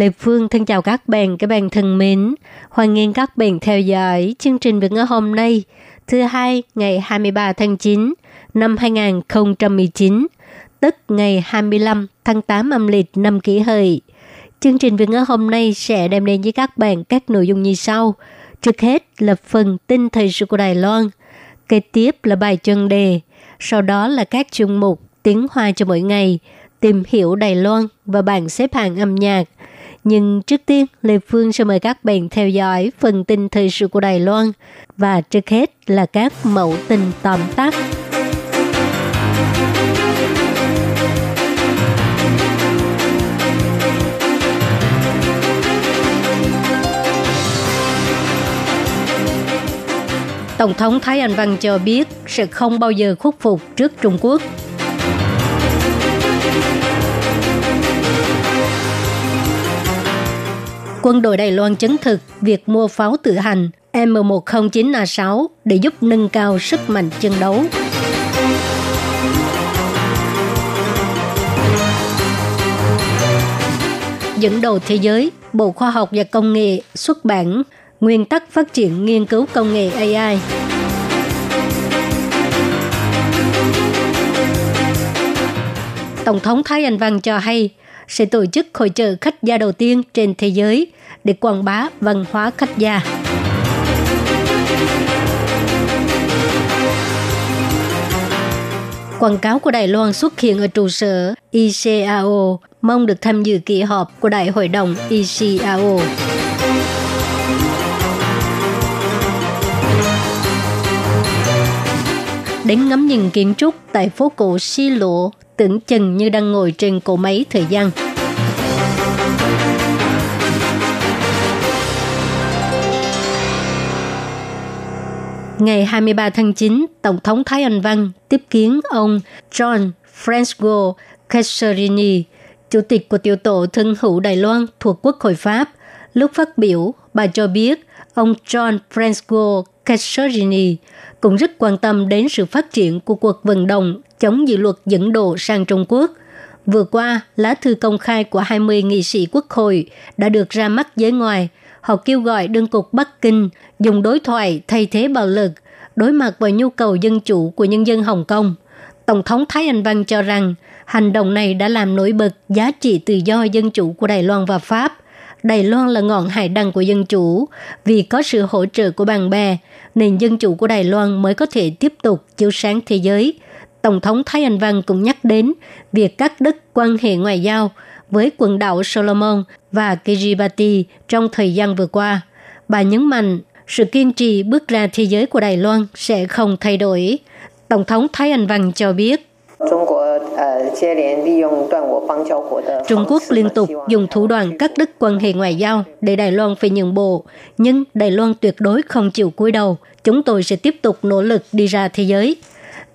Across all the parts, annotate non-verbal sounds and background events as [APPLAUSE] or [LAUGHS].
Lê Phương thân chào các bạn, các bạn thân mến. Hoan nghênh các bạn theo dõi chương trình Việt ngữ hôm nay, thứ hai ngày 23 tháng 9 năm 2019, tức ngày 25 tháng 8 âm lịch năm kỷ hợi. Chương trình Việt ngữ hôm nay sẽ đem đến với các bạn các nội dung như sau. Trước hết là phần tin thời sự của Đài Loan, kế tiếp là bài chân đề, sau đó là các chương mục tiếng hoa cho mỗi ngày, tìm hiểu Đài Loan và bảng xếp hạng âm nhạc. Nhưng trước tiên, Lê Phương sẽ mời các bạn theo dõi phần tin thời sự của Đài Loan và trước hết là các mẫu tin tóm tắt. Tổng thống Thái Anh Văn cho biết sẽ không bao giờ khuất phục trước Trung Quốc. Quân đội Đài Loan chứng thực việc mua pháo tự hành M109A6 để giúp nâng cao sức mạnh chiến đấu. Dẫn đầu thế giới, Bộ Khoa học và Công nghệ xuất bản Nguyên tắc phát triển nghiên cứu công nghệ AI. Tổng thống Thái Anh Văn cho hay sẽ tổ chức hội trợ khách gia đầu tiên trên thế giới để quảng bá văn hóa khách gia. Quảng cáo của Đài Loan xuất hiện ở trụ sở ICAO, mong được tham dự kỳ họp của Đại hội đồng ICAO. Đến ngắm nhìn kiến trúc tại phố cổ Si Lộ, tưởng chừng như đang ngồi trên cỗ máy thời gian. Ngày 23 tháng 9, Tổng thống Thái Anh Văn tiếp kiến ông John Francisco Casserini, Chủ tịch của tiểu tổ thân hữu Đài Loan thuộc Quốc hội Pháp. Lúc phát biểu, bà cho biết ông John Francisco Casserini cũng rất quan tâm đến sự phát triển của cuộc vận động chống dự luật dẫn độ sang Trung Quốc. Vừa qua, lá thư công khai của 20 nghị sĩ quốc hội đã được ra mắt giới ngoài. Họ kêu gọi đơn cục Bắc Kinh dùng đối thoại thay thế bạo lực, đối mặt với nhu cầu dân chủ của nhân dân Hồng Kông. Tổng thống Thái Anh Văn cho rằng hành động này đã làm nổi bật giá trị tự do dân chủ của Đài Loan và Pháp. Đài Loan là ngọn hải đăng của dân chủ, vì có sự hỗ trợ của bạn bè, nền dân chủ của Đài Loan mới có thể tiếp tục chiếu sáng thế giới. Tổng thống Thái Anh Văn cũng nhắc đến việc cắt đứt quan hệ ngoại giao với quần đảo Solomon và Kiribati trong thời gian vừa qua. Bà nhấn mạnh sự kiên trì bước ra thế giới của Đài Loan sẽ không thay đổi. Tổng thống Thái Anh Văn cho biết, Trung Quốc liên tục dùng thủ đoạn cắt đứt quan hệ ngoại giao để Đài Loan phải nhượng bộ, nhưng Đài Loan tuyệt đối không chịu cúi đầu. Chúng tôi sẽ tiếp tục nỗ lực đi ra thế giới.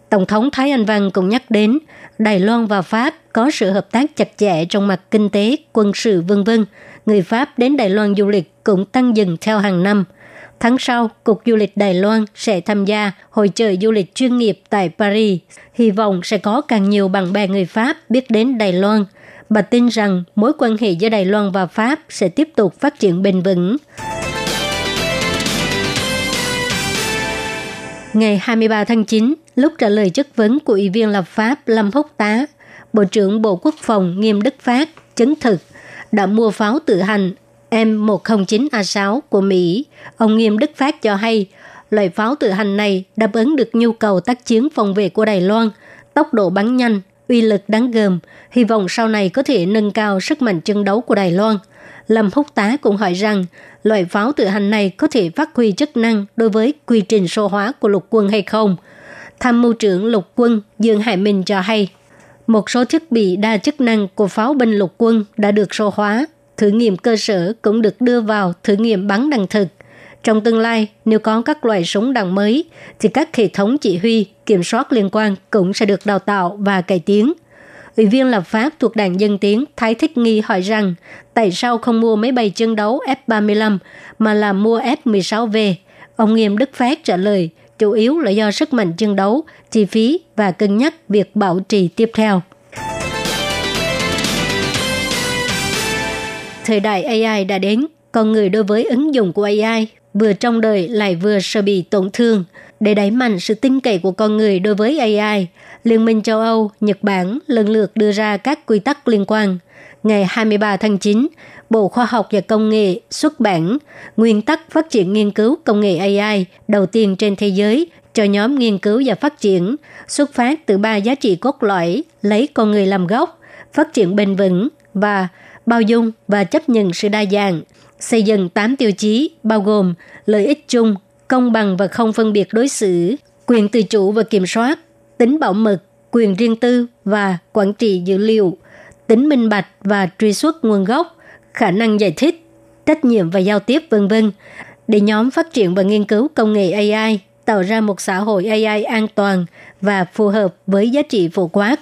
Tổng thống Thái Anh Văn cũng nhắc đến Đài Loan và Pháp có sự hợp tác chặt chẽ trong mặt kinh tế, quân sự vân vân. Người Pháp đến Đài Loan du lịch cũng tăng dần theo hàng năm. Tháng sau, Cục Du lịch Đài Loan sẽ tham gia hội trợ du lịch chuyên nghiệp tại Paris. Hy vọng sẽ có càng nhiều bạn bè người Pháp biết đến Đài Loan. Bà tin rằng mối quan hệ giữa Đài Loan và Pháp sẽ tiếp tục phát triển bền vững. Ngày 23 tháng 9, lúc trả lời chất vấn của Ủy viên lập pháp Lâm Húc Tá, Bộ trưởng Bộ Quốc phòng Nghiêm Đức Phát chứng thực đã mua pháo tự hành M109A6 của Mỹ. Ông Nghiêm Đức Phát cho hay, loại pháo tự hành này đáp ứng được nhu cầu tác chiến phòng vệ của Đài Loan, tốc độ bắn nhanh, uy lực đáng gờm, hy vọng sau này có thể nâng cao sức mạnh chiến đấu của Đài Loan. Lâm Húc Tá cũng hỏi rằng, loại pháo tự hành này có thể phát huy chức năng đối với quy trình số hóa của lục quân hay không? Tham mưu trưởng lục quân Dương Hải Minh cho hay, một số thiết bị đa chức năng của pháo binh lục quân đã được số hóa, thử nghiệm cơ sở cũng được đưa vào thử nghiệm bắn đạn thực. Trong tương lai, nếu có các loại súng đạn mới, thì các hệ thống chỉ huy, kiểm soát liên quan cũng sẽ được đào tạo và cải tiến. Ủy viên lập pháp thuộc đảng Dân Tiến Thái Thích Nghi hỏi rằng tại sao không mua máy bay chiến đấu F-35 mà là mua F-16V. Ông Nghiêm Đức Phát trả lời, chủ yếu là do sức mạnh chiến đấu, chi phí và cân nhắc việc bảo trì tiếp theo. Thời đại AI đã đến, con người đối với ứng dụng của AI vừa trong đời lại vừa sợ bị tổn thương. Để đẩy mạnh sự tin cậy của con người đối với AI, Liên minh châu Âu, Nhật Bản lần lượt đưa ra các quy tắc liên quan. Ngày 23 tháng 9, Bộ Khoa học và Công nghệ xuất bản Nguyên tắc phát triển nghiên cứu công nghệ AI đầu tiên trên thế giới cho nhóm nghiên cứu và phát triển, xuất phát từ ba giá trị cốt lõi lấy con người làm gốc, phát triển bền vững và bao dung và chấp nhận sự đa dạng, xây dựng 8 tiêu chí bao gồm lợi ích chung, công bằng và không phân biệt đối xử, quyền tự chủ và kiểm soát, tính bảo mật, quyền riêng tư và quản trị dữ liệu, tính minh bạch và truy xuất nguồn gốc, khả năng giải thích, trách nhiệm và giao tiếp vân vân để nhóm phát triển và nghiên cứu công nghệ AI tạo ra một xã hội AI an toàn và phù hợp với giá trị phổ quát.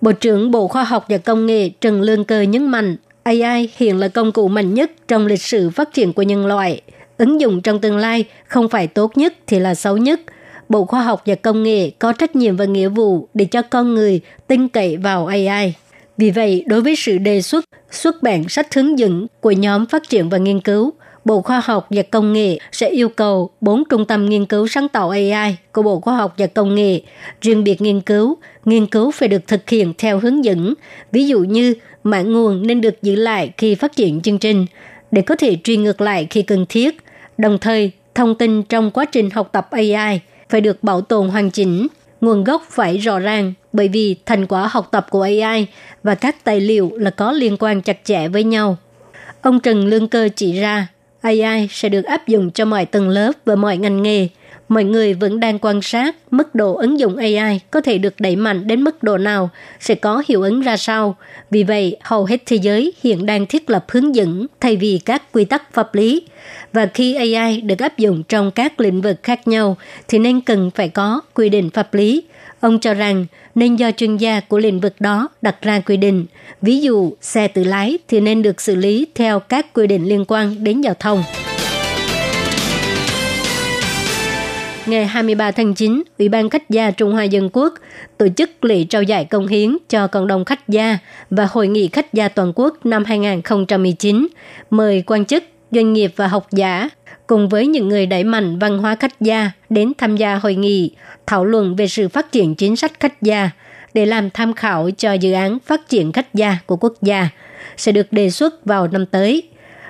Bộ trưởng Bộ Khoa học và Công nghệ Trần Lương Cơ nhấn mạnh AI hiện là công cụ mạnh nhất trong lịch sử phát triển của nhân loại. Ứng dụng trong tương lai không phải tốt nhất thì là xấu nhất. Bộ Khoa học và Công nghệ có trách nhiệm và nghĩa vụ để cho con người tin cậy vào AI. Vì vậy, đối với sự đề xuất xuất bản sách hướng dẫn của nhóm phát triển và nghiên cứu, Bộ Khoa học và Công nghệ sẽ yêu cầu bốn trung tâm nghiên cứu sáng tạo AI của Bộ Khoa học và Công nghệ riêng biệt nghiên cứu, nghiên cứu phải được thực hiện theo hướng dẫn, ví dụ như mạng nguồn nên được giữ lại khi phát triển chương trình để có thể truy ngược lại khi cần thiết. Đồng thời, thông tin trong quá trình học tập AI phải được bảo tồn hoàn chỉnh, nguồn gốc phải rõ ràng bởi vì thành quả học tập của AI và các tài liệu là có liên quan chặt chẽ với nhau. Ông Trần Lương Cơ chỉ ra, AI sẽ được áp dụng cho mọi tầng lớp và mọi ngành nghề. Mọi người vẫn đang quan sát mức độ ứng dụng AI có thể được đẩy mạnh đến mức độ nào, sẽ có hiệu ứng ra sao. Vì vậy, hầu hết thế giới hiện đang thiết lập hướng dẫn thay vì các quy tắc pháp lý. Và khi AI được áp dụng trong các lĩnh vực khác nhau, thì nên cần phải có quy định pháp lý. Ông cho rằng nên do chuyên gia của lĩnh vực đó đặt ra quy định. Ví dụ, xe tự lái thì nên được xử lý theo các quy định liên quan đến giao thông. Ngày 23 tháng 9, Ủy ban Khách gia Trung Hoa Dân Quốc tổ chức lễ trao giải công hiến cho cộng đồng khách gia và Hội nghị khách gia toàn quốc năm 2019, mời quan chức, doanh nghiệp và học giả cùng với những người đẩy mạnh văn hóa khách gia đến tham gia hội nghị, thảo luận về sự phát triển chính sách khách gia để làm tham khảo cho dự án phát triển khách gia của quốc gia sẽ được đề xuất vào năm tới.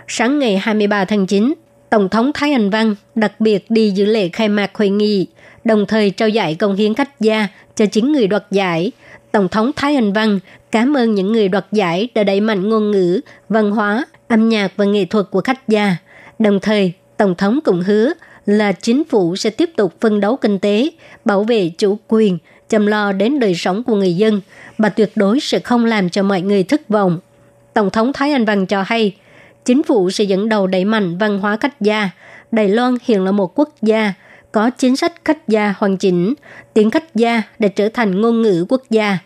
Sáng ngày 23 tháng 9, Tổng thống Thái Anh Văn đặc biệt đi dự lễ khai mạc hội nghị, đồng thời trao giải công hiến khách gia cho chính người đoạt giải. Tổng thống Thái Anh Văn cảm ơn những người đoạt giải đã đẩy mạnh ngôn ngữ, văn hóa, âm nhạc và nghệ thuật của khách gia. Đồng thời, Tổng thống cũng hứa là chính phủ sẽ tiếp tục phân đấu kinh tế, bảo vệ chủ quyền, chăm lo đến đời sống của người dân và tuyệt đối sẽ không làm cho mọi người thất vọng. Tổng thống Thái Anh Văn cho hay, chính phủ sẽ dẫn đầu đẩy mạnh văn hóa khách gia. Đài Loan hiện là một quốc gia có chính sách khách gia hoàn chỉnh, tiếng khách gia đã trở thành ngôn ngữ quốc gia.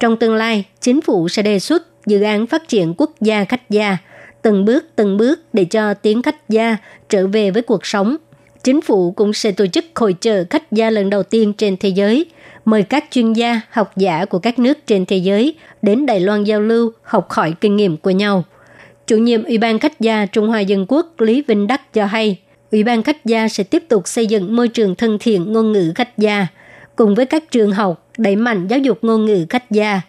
Trong tương lai, chính phủ sẽ đề xuất dự án phát triển quốc gia khách gia, từng bước từng bước để cho tiếng khách gia trở về với cuộc sống. Chính phủ cũng sẽ tổ chức hội trợ khách gia lần đầu tiên trên thế giới, mời các chuyên gia, học giả của các nước trên thế giới đến Đài Loan giao lưu, học hỏi kinh nghiệm của nhau. Chủ nhiệm Ủy ban khách gia Trung Hoa Dân Quốc Lý Vinh Đắc cho hay, Ủy ban khách gia sẽ tiếp tục xây dựng môi trường thân thiện ngôn ngữ khách gia, cùng với các trường học đẩy mạnh giáo dục ngôn ngữ khách gia,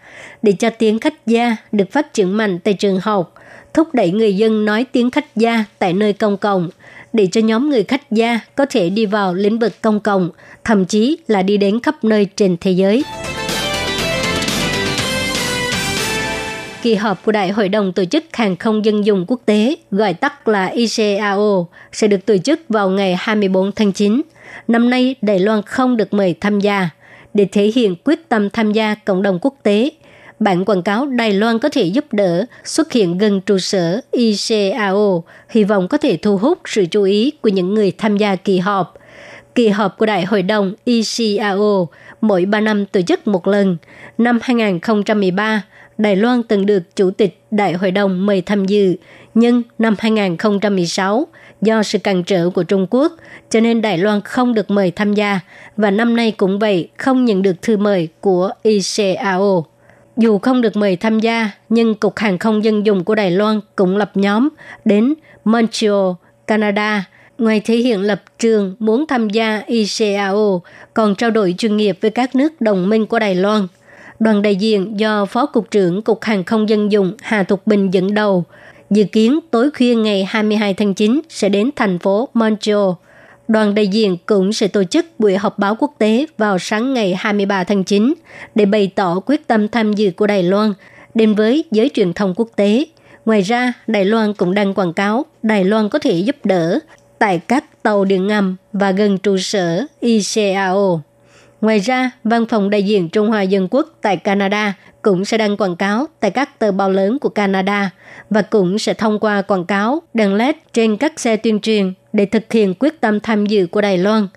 để cho tiếng khách gia được phát triển mạnh tại trường học, thúc đẩy người dân nói tiếng khách gia tại nơi công cộng, để cho nhóm người khách gia có thể đi vào lĩnh vực công cộng, thậm chí là đi đến khắp nơi trên thế giới. Kỳ họp của Đại hội đồng Tổ chức Hàng không Dân dụng Quốc tế, gọi tắt là ICAO, sẽ được tổ chức vào ngày 24 tháng 9. Năm nay, Đài Loan không được mời tham gia. Để thể hiện quyết tâm tham gia cộng đồng quốc tế, Bản quảng cáo Đài Loan có thể giúp đỡ xuất hiện gần trụ sở ICAO, hy vọng có thể thu hút sự chú ý của những người tham gia kỳ họp. Kỳ họp của Đại hội đồng ICAO mỗi 3 năm tổ chức một lần. Năm 2013, Đài Loan từng được Chủ tịch Đại hội đồng mời tham dự, nhưng năm 2016, do sự cản trở của Trung Quốc, cho nên Đài Loan không được mời tham gia, và năm nay cũng vậy, không nhận được thư mời của ICAO. Dù không được mời tham gia, nhưng Cục Hàng không Dân dụng của Đài Loan cũng lập nhóm đến Montreal, Canada, ngoài thể hiện lập trường muốn tham gia ICAO, còn trao đổi chuyên nghiệp với các nước đồng minh của Đài Loan. Đoàn đại diện do Phó Cục trưởng Cục Hàng không Dân dụng Hà Thục Bình dẫn đầu, dự kiến tối khuya ngày 22 tháng 9 sẽ đến thành phố Montreal. Đoàn đại diện cũng sẽ tổ chức buổi họp báo quốc tế vào sáng ngày 23 tháng 9 để bày tỏ quyết tâm tham dự của Đài Loan đến với giới truyền thông quốc tế. Ngoài ra, Đài Loan cũng đang quảng cáo Đài Loan có thể giúp đỡ tại các tàu điện ngầm và gần trụ sở ICAO. Ngoài ra, Văn phòng đại diện Trung Hoa Dân Quốc tại Canada cũng sẽ đăng quảng cáo tại các tờ báo lớn của Canada và cũng sẽ thông qua quảng cáo đèn LED trên các xe tuyên truyền để thực hiện quyết tâm tham dự của Đài Loan.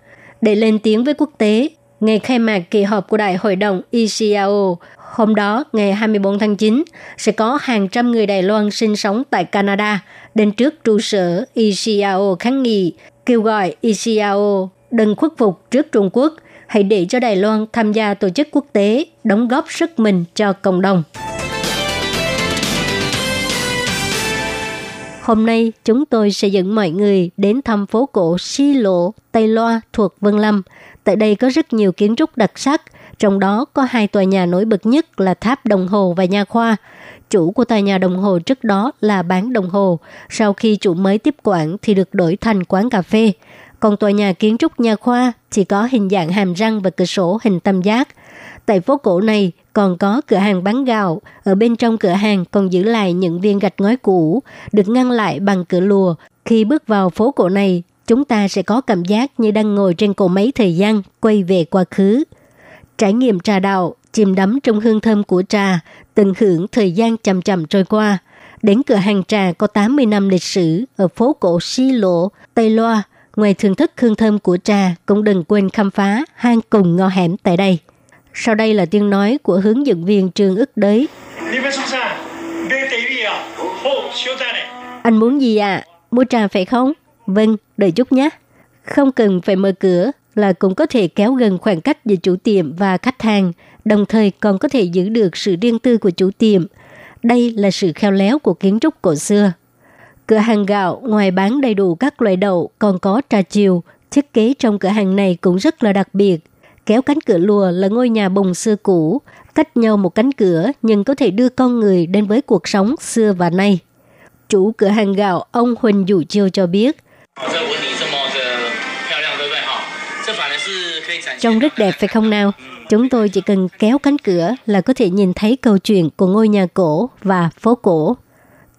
Để lên tiếng với quốc tế, ngày khai mạc kỳ họp của Đại hội đồng ICAO Hôm đó, ngày 24 tháng 9, sẽ có hàng trăm người Đài Loan sinh sống tại Canada đến trước trụ sở ICAO kháng nghị, kêu gọi ICAO đừng khuất phục trước Trung Quốc, hãy để cho Đài Loan tham gia tổ chức quốc tế, đóng góp sức mình cho cộng đồng. Hôm nay, chúng tôi sẽ dẫn mọi người đến thăm phố cổ Si Lộ, Tây Loa thuộc Vân Lâm. Tại đây có rất nhiều kiến trúc đặc sắc, trong đó có hai tòa nhà nổi bật nhất là tháp đồng hồ và nha khoa. Chủ của tòa nhà đồng hồ trước đó là bán đồng hồ, sau khi chủ mới tiếp quản thì được đổi thành quán cà phê. Còn tòa nhà kiến trúc nha khoa chỉ có hình dạng hàm răng và cửa sổ hình tam giác. Tại phố cổ này còn có cửa hàng bán gạo, ở bên trong cửa hàng còn giữ lại những viên gạch ngói cũ, được ngăn lại bằng cửa lùa. Khi bước vào phố cổ này, chúng ta sẽ có cảm giác như đang ngồi trên cổ máy thời gian, quay về quá khứ. Trải nghiệm trà đạo, chìm đắm trong hương thơm của trà, tận hưởng thời gian chậm chậm trôi qua. Đến cửa hàng trà có 80 năm lịch sử ở phố cổ Xi Lộ, Tây Loa, ngoài thưởng thức hương thơm của trà, cũng đừng quên khám phá hang cùng ngõ hẻm tại đây. Sau đây là tiếng nói của hướng dẫn viên trường ức đới. Anh muốn gì ạ? À? Mua trà phải không? Vâng, đợi chút nhé. Không cần phải mở cửa là cũng có thể kéo gần khoảng cách giữa chủ tiệm và khách hàng, đồng thời còn có thể giữ được sự riêng tư của chủ tiệm. Đây là sự khéo léo của kiến trúc cổ xưa. Cửa hàng gạo ngoài bán đầy đủ các loại đậu còn có trà chiều, thiết kế trong cửa hàng này cũng rất là đặc biệt. Kéo cánh cửa lùa là ngôi nhà bồng xưa cũ, cách nhau một cánh cửa nhưng có thể đưa con người đến với cuộc sống xưa và nay. Chủ cửa hàng gạo ông Huỳnh Dụ Chiêu cho biết, Trông rất đẹp phải không nào? Chúng tôi chỉ cần kéo cánh cửa là có thể nhìn thấy câu chuyện của ngôi nhà cổ và phố cổ.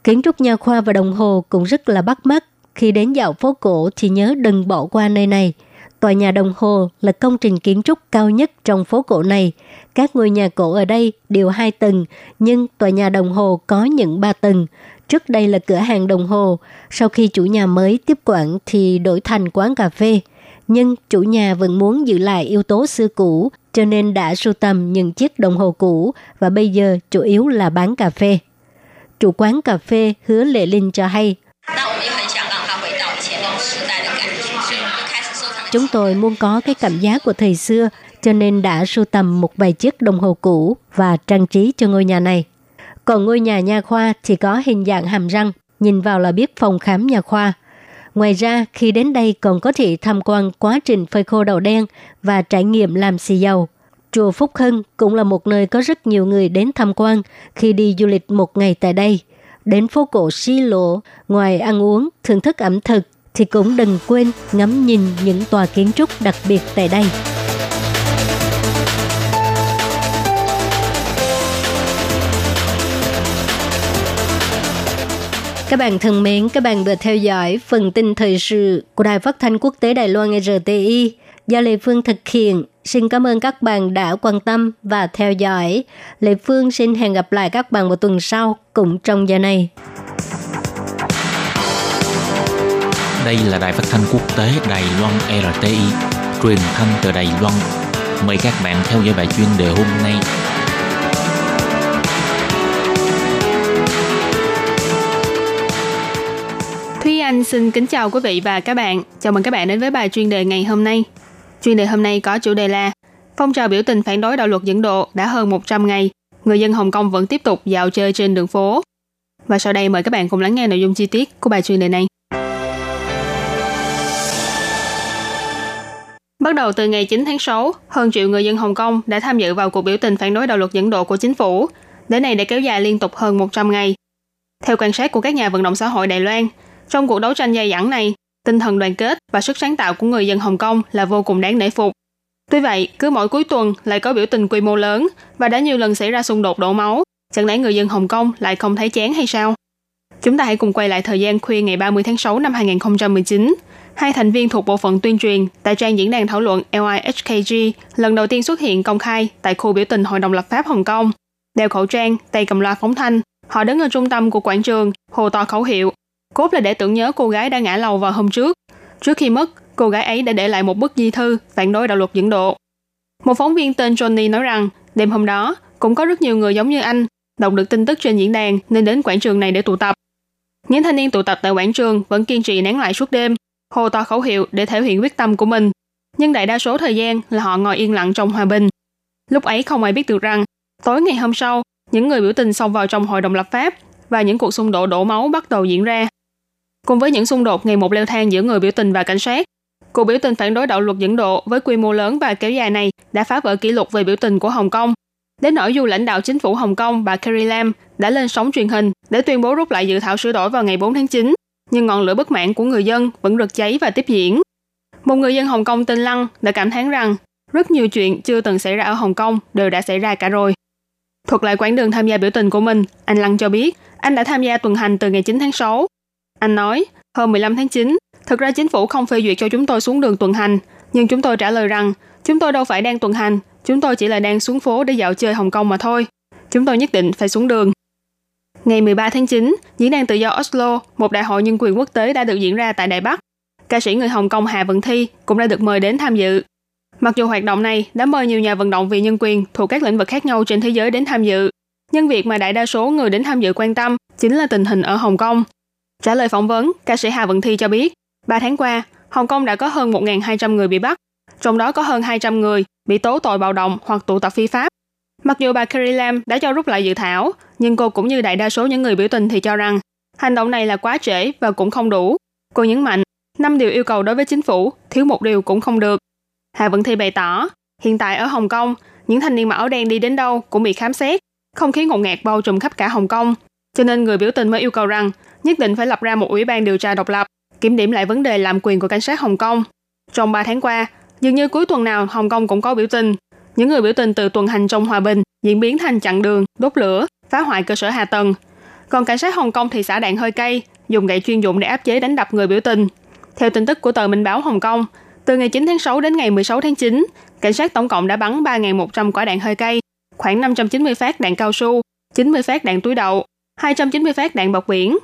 Kiến trúc nhà khoa và đồng hồ cũng rất là bắt mắt. Khi đến dạo phố cổ thì nhớ đừng bỏ qua nơi này. Tòa nhà đồng hồ là công trình kiến trúc cao nhất trong phố cổ này. Các ngôi nhà cổ ở đây đều hai tầng, nhưng tòa nhà đồng hồ có những ba tầng. Trước đây là cửa hàng đồng hồ, sau khi chủ nhà mới tiếp quản thì đổi thành quán cà phê – nhưng chủ nhà vẫn muốn giữ lại yếu tố xưa cũ, cho nên đã sưu tầm những chiếc đồng hồ cũ và bây giờ chủ yếu là bán cà phê. Chủ quán cà phê hứa Lệ Linh cho hay, Chúng tôi muốn có cái cảm giác của thời xưa, cho nên đã sưu tầm một vài chiếc đồng hồ cũ và trang trí cho ngôi nhà này. Còn ngôi nhà nha khoa thì có hình dạng hàm răng, nhìn vào là biết phòng khám nhà khoa – Ngoài ra, khi đến đây còn có thể tham quan quá trình phơi khô đậu đen và trải nghiệm làm xì dầu. Chùa Phúc Hưng cũng là một nơi có rất nhiều người đến tham quan khi đi du lịch một ngày tại đây. Đến phố cổ Si Lộ, ngoài ăn uống, thưởng thức ẩm thực, thì cũng đừng quên ngắm nhìn những tòa kiến trúc đặc biệt tại đây. Các bạn thân mến, các bạn vừa theo dõi phần tin thời sự của Đài Phát thanh Quốc tế Đài Loan RTI do Lê Phương thực hiện. Xin cảm ơn các bạn đã quan tâm và theo dõi. Lê Phương xin hẹn gặp lại các bạn vào tuần sau cũng trong giờ này. Đây là đài phát thanh quốc tế Đài Loan RTI, truyền thanh từ Đài Loan. Mời các bạn theo dõi bài chuyên đề hôm nay. Thúy Anh xin kính chào quý vị và các bạn. Chào mừng các bạn đến với bài chuyên đề ngày hôm nay. Chuyên đề hôm nay có chủ đề là Phong trào biểu tình phản đối đạo luật dẫn độ đã hơn 100 ngày. Người dân Hồng Kông vẫn tiếp tục dạo chơi trên đường phố. Và sau đây mời các bạn cùng lắng nghe nội dung chi tiết của bài chuyên đề này. Bắt đầu từ ngày 9 tháng 6, hơn triệu người dân Hồng Kông đã tham dự vào cuộc biểu tình phản đối đạo luật dẫn độ của chính phủ. Đến này đã kéo dài liên tục hơn 100 ngày. Theo quan sát của các nhà vận động xã hội Đài Loan, trong cuộc đấu tranh dai dẳng này, tinh thần đoàn kết và sức sáng tạo của người dân Hồng Kông là vô cùng đáng nể phục. Tuy vậy, cứ mỗi cuối tuần lại có biểu tình quy mô lớn và đã nhiều lần xảy ra xung đột đổ máu. Chẳng lẽ người dân Hồng Kông lại không thấy chán hay sao? Chúng ta hãy cùng quay lại thời gian khuya ngày 30 tháng 6 năm 2019. Hai thành viên thuộc bộ phận tuyên truyền tại trang diễn đàn thảo luận LIHKG lần đầu tiên xuất hiện công khai tại khu biểu tình Hội đồng lập pháp Hồng Kông. Đeo khẩu trang, tay cầm loa phóng thanh, họ đứng ở trung tâm của quảng trường, hồ to khẩu hiệu cốt là để tưởng nhớ cô gái đã ngã lầu vào hôm trước. Trước khi mất, cô gái ấy đã để lại một bức di thư phản đối đạo luật dẫn độ. Một phóng viên tên Johnny nói rằng, đêm hôm đó, cũng có rất nhiều người giống như anh, đọc được tin tức trên diễn đàn nên đến quảng trường này để tụ tập. Những thanh niên tụ tập tại quảng trường vẫn kiên trì nén lại suốt đêm, hô to khẩu hiệu để thể hiện quyết tâm của mình. Nhưng đại đa số thời gian là họ ngồi yên lặng trong hòa bình. Lúc ấy không ai biết được rằng, tối ngày hôm sau, những người biểu tình xông vào trong hội đồng lập pháp và những cuộc xung đột đổ máu bắt đầu diễn ra. Cùng với những xung đột ngày một leo thang giữa người biểu tình và cảnh sát, cuộc biểu tình phản đối đạo luật dẫn độ với quy mô lớn và kéo dài này đã phá vỡ kỷ lục về biểu tình của Hồng Kông. Đến nỗi dù lãnh đạo chính phủ Hồng Kông bà Carrie Lam đã lên sóng truyền hình để tuyên bố rút lại dự thảo sửa đổi vào ngày 4 tháng 9, nhưng ngọn lửa bất mãn của người dân vẫn rực cháy và tiếp diễn. Một người dân Hồng Kông tên Lăng đã cảm thán rằng rất nhiều chuyện chưa từng xảy ra ở Hồng Kông đều đã xảy ra cả rồi. Thuật lại quãng đường tham gia biểu tình của mình, anh Lăng cho biết anh đã tham gia tuần hành từ ngày 9 tháng 6 anh nói, hôm 15 tháng 9, thực ra chính phủ không phê duyệt cho chúng tôi xuống đường tuần hành, nhưng chúng tôi trả lời rằng chúng tôi đâu phải đang tuần hành, chúng tôi chỉ là đang xuống phố để dạo chơi Hồng Kông mà thôi. Chúng tôi nhất định phải xuống đường. Ngày 13 tháng 9, diễn đàn tự do Oslo, một đại hội nhân quyền quốc tế đã được diễn ra tại Đài Bắc. Ca sĩ người Hồng Kông Hà Vận Thi cũng đã được mời đến tham dự. Mặc dù hoạt động này đã mời nhiều nhà vận động vì nhân quyền thuộc các lĩnh vực khác nhau trên thế giới đến tham dự, nhưng việc mà đại đa số người đến tham dự quan tâm chính là tình hình ở Hồng Kông Trả lời phỏng vấn, ca sĩ Hà Vận Thi cho biết, 3 tháng qua, Hồng Kông đã có hơn 1.200 người bị bắt, trong đó có hơn 200 người bị tố tội bạo động hoặc tụ tập phi pháp. Mặc dù bà Carrie Lam đã cho rút lại dự thảo, nhưng cô cũng như đại đa số những người biểu tình thì cho rằng hành động này là quá trễ và cũng không đủ. Cô nhấn mạnh, năm điều yêu cầu đối với chính phủ, thiếu một điều cũng không được. Hà Vận Thi bày tỏ, hiện tại ở Hồng Kông, những thanh niên mặc áo đen đi đến đâu cũng bị khám xét, không khí ngột ngạt bao trùm khắp cả Hồng Kông. Cho nên người biểu tình mới yêu cầu rằng nhất định phải lập ra một ủy ban điều tra độc lập, kiểm điểm lại vấn đề làm quyền của cảnh sát Hồng Kông. Trong 3 tháng qua, dường như cuối tuần nào Hồng Kông cũng có biểu tình. Những người biểu tình từ tuần hành trong hòa bình diễn biến thành chặn đường, đốt lửa, phá hoại cơ sở hạ tầng. Còn cảnh sát Hồng Kông thì xả đạn hơi cay, dùng gậy chuyên dụng để áp chế đánh đập người biểu tình. Theo tin tức của tờ Minh báo Hồng Kông, từ ngày 9 tháng 6 đến ngày 16 tháng 9, cảnh sát tổng cộng đã bắn 3.100 quả đạn hơi cay, khoảng 590 phát đạn cao su, 90 phát đạn túi đậu, 290 phát đạn bọc biển,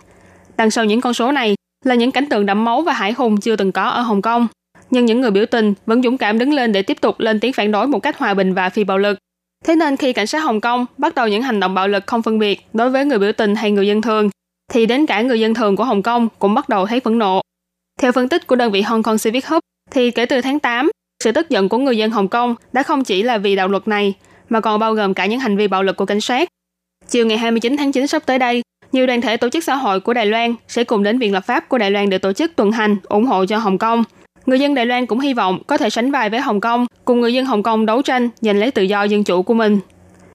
Đằng sau những con số này là những cảnh tượng đẫm máu và hải hùng chưa từng có ở Hồng Kông. Nhưng những người biểu tình vẫn dũng cảm đứng lên để tiếp tục lên tiếng phản đối một cách hòa bình và phi bạo lực. Thế nên khi cảnh sát Hồng Kông bắt đầu những hành động bạo lực không phân biệt đối với người biểu tình hay người dân thường, thì đến cả người dân thường của Hồng Kông cũng bắt đầu thấy phẫn nộ. Theo phân tích của đơn vị Hong Kong Civic Hub, thì kể từ tháng 8, sự tức giận của người dân Hồng Kông đã không chỉ là vì đạo luật này, mà còn bao gồm cả những hành vi bạo lực của cảnh sát. Chiều ngày 29 tháng 9 sắp tới đây, nhiều đoàn thể tổ chức xã hội của Đài Loan sẽ cùng đến Viện Lập pháp của Đài Loan để tổ chức tuần hành ủng hộ cho Hồng Kông. Người dân Đài Loan cũng hy vọng có thể sánh vai với Hồng Kông, cùng người dân Hồng Kông đấu tranh giành lấy tự do dân chủ của mình.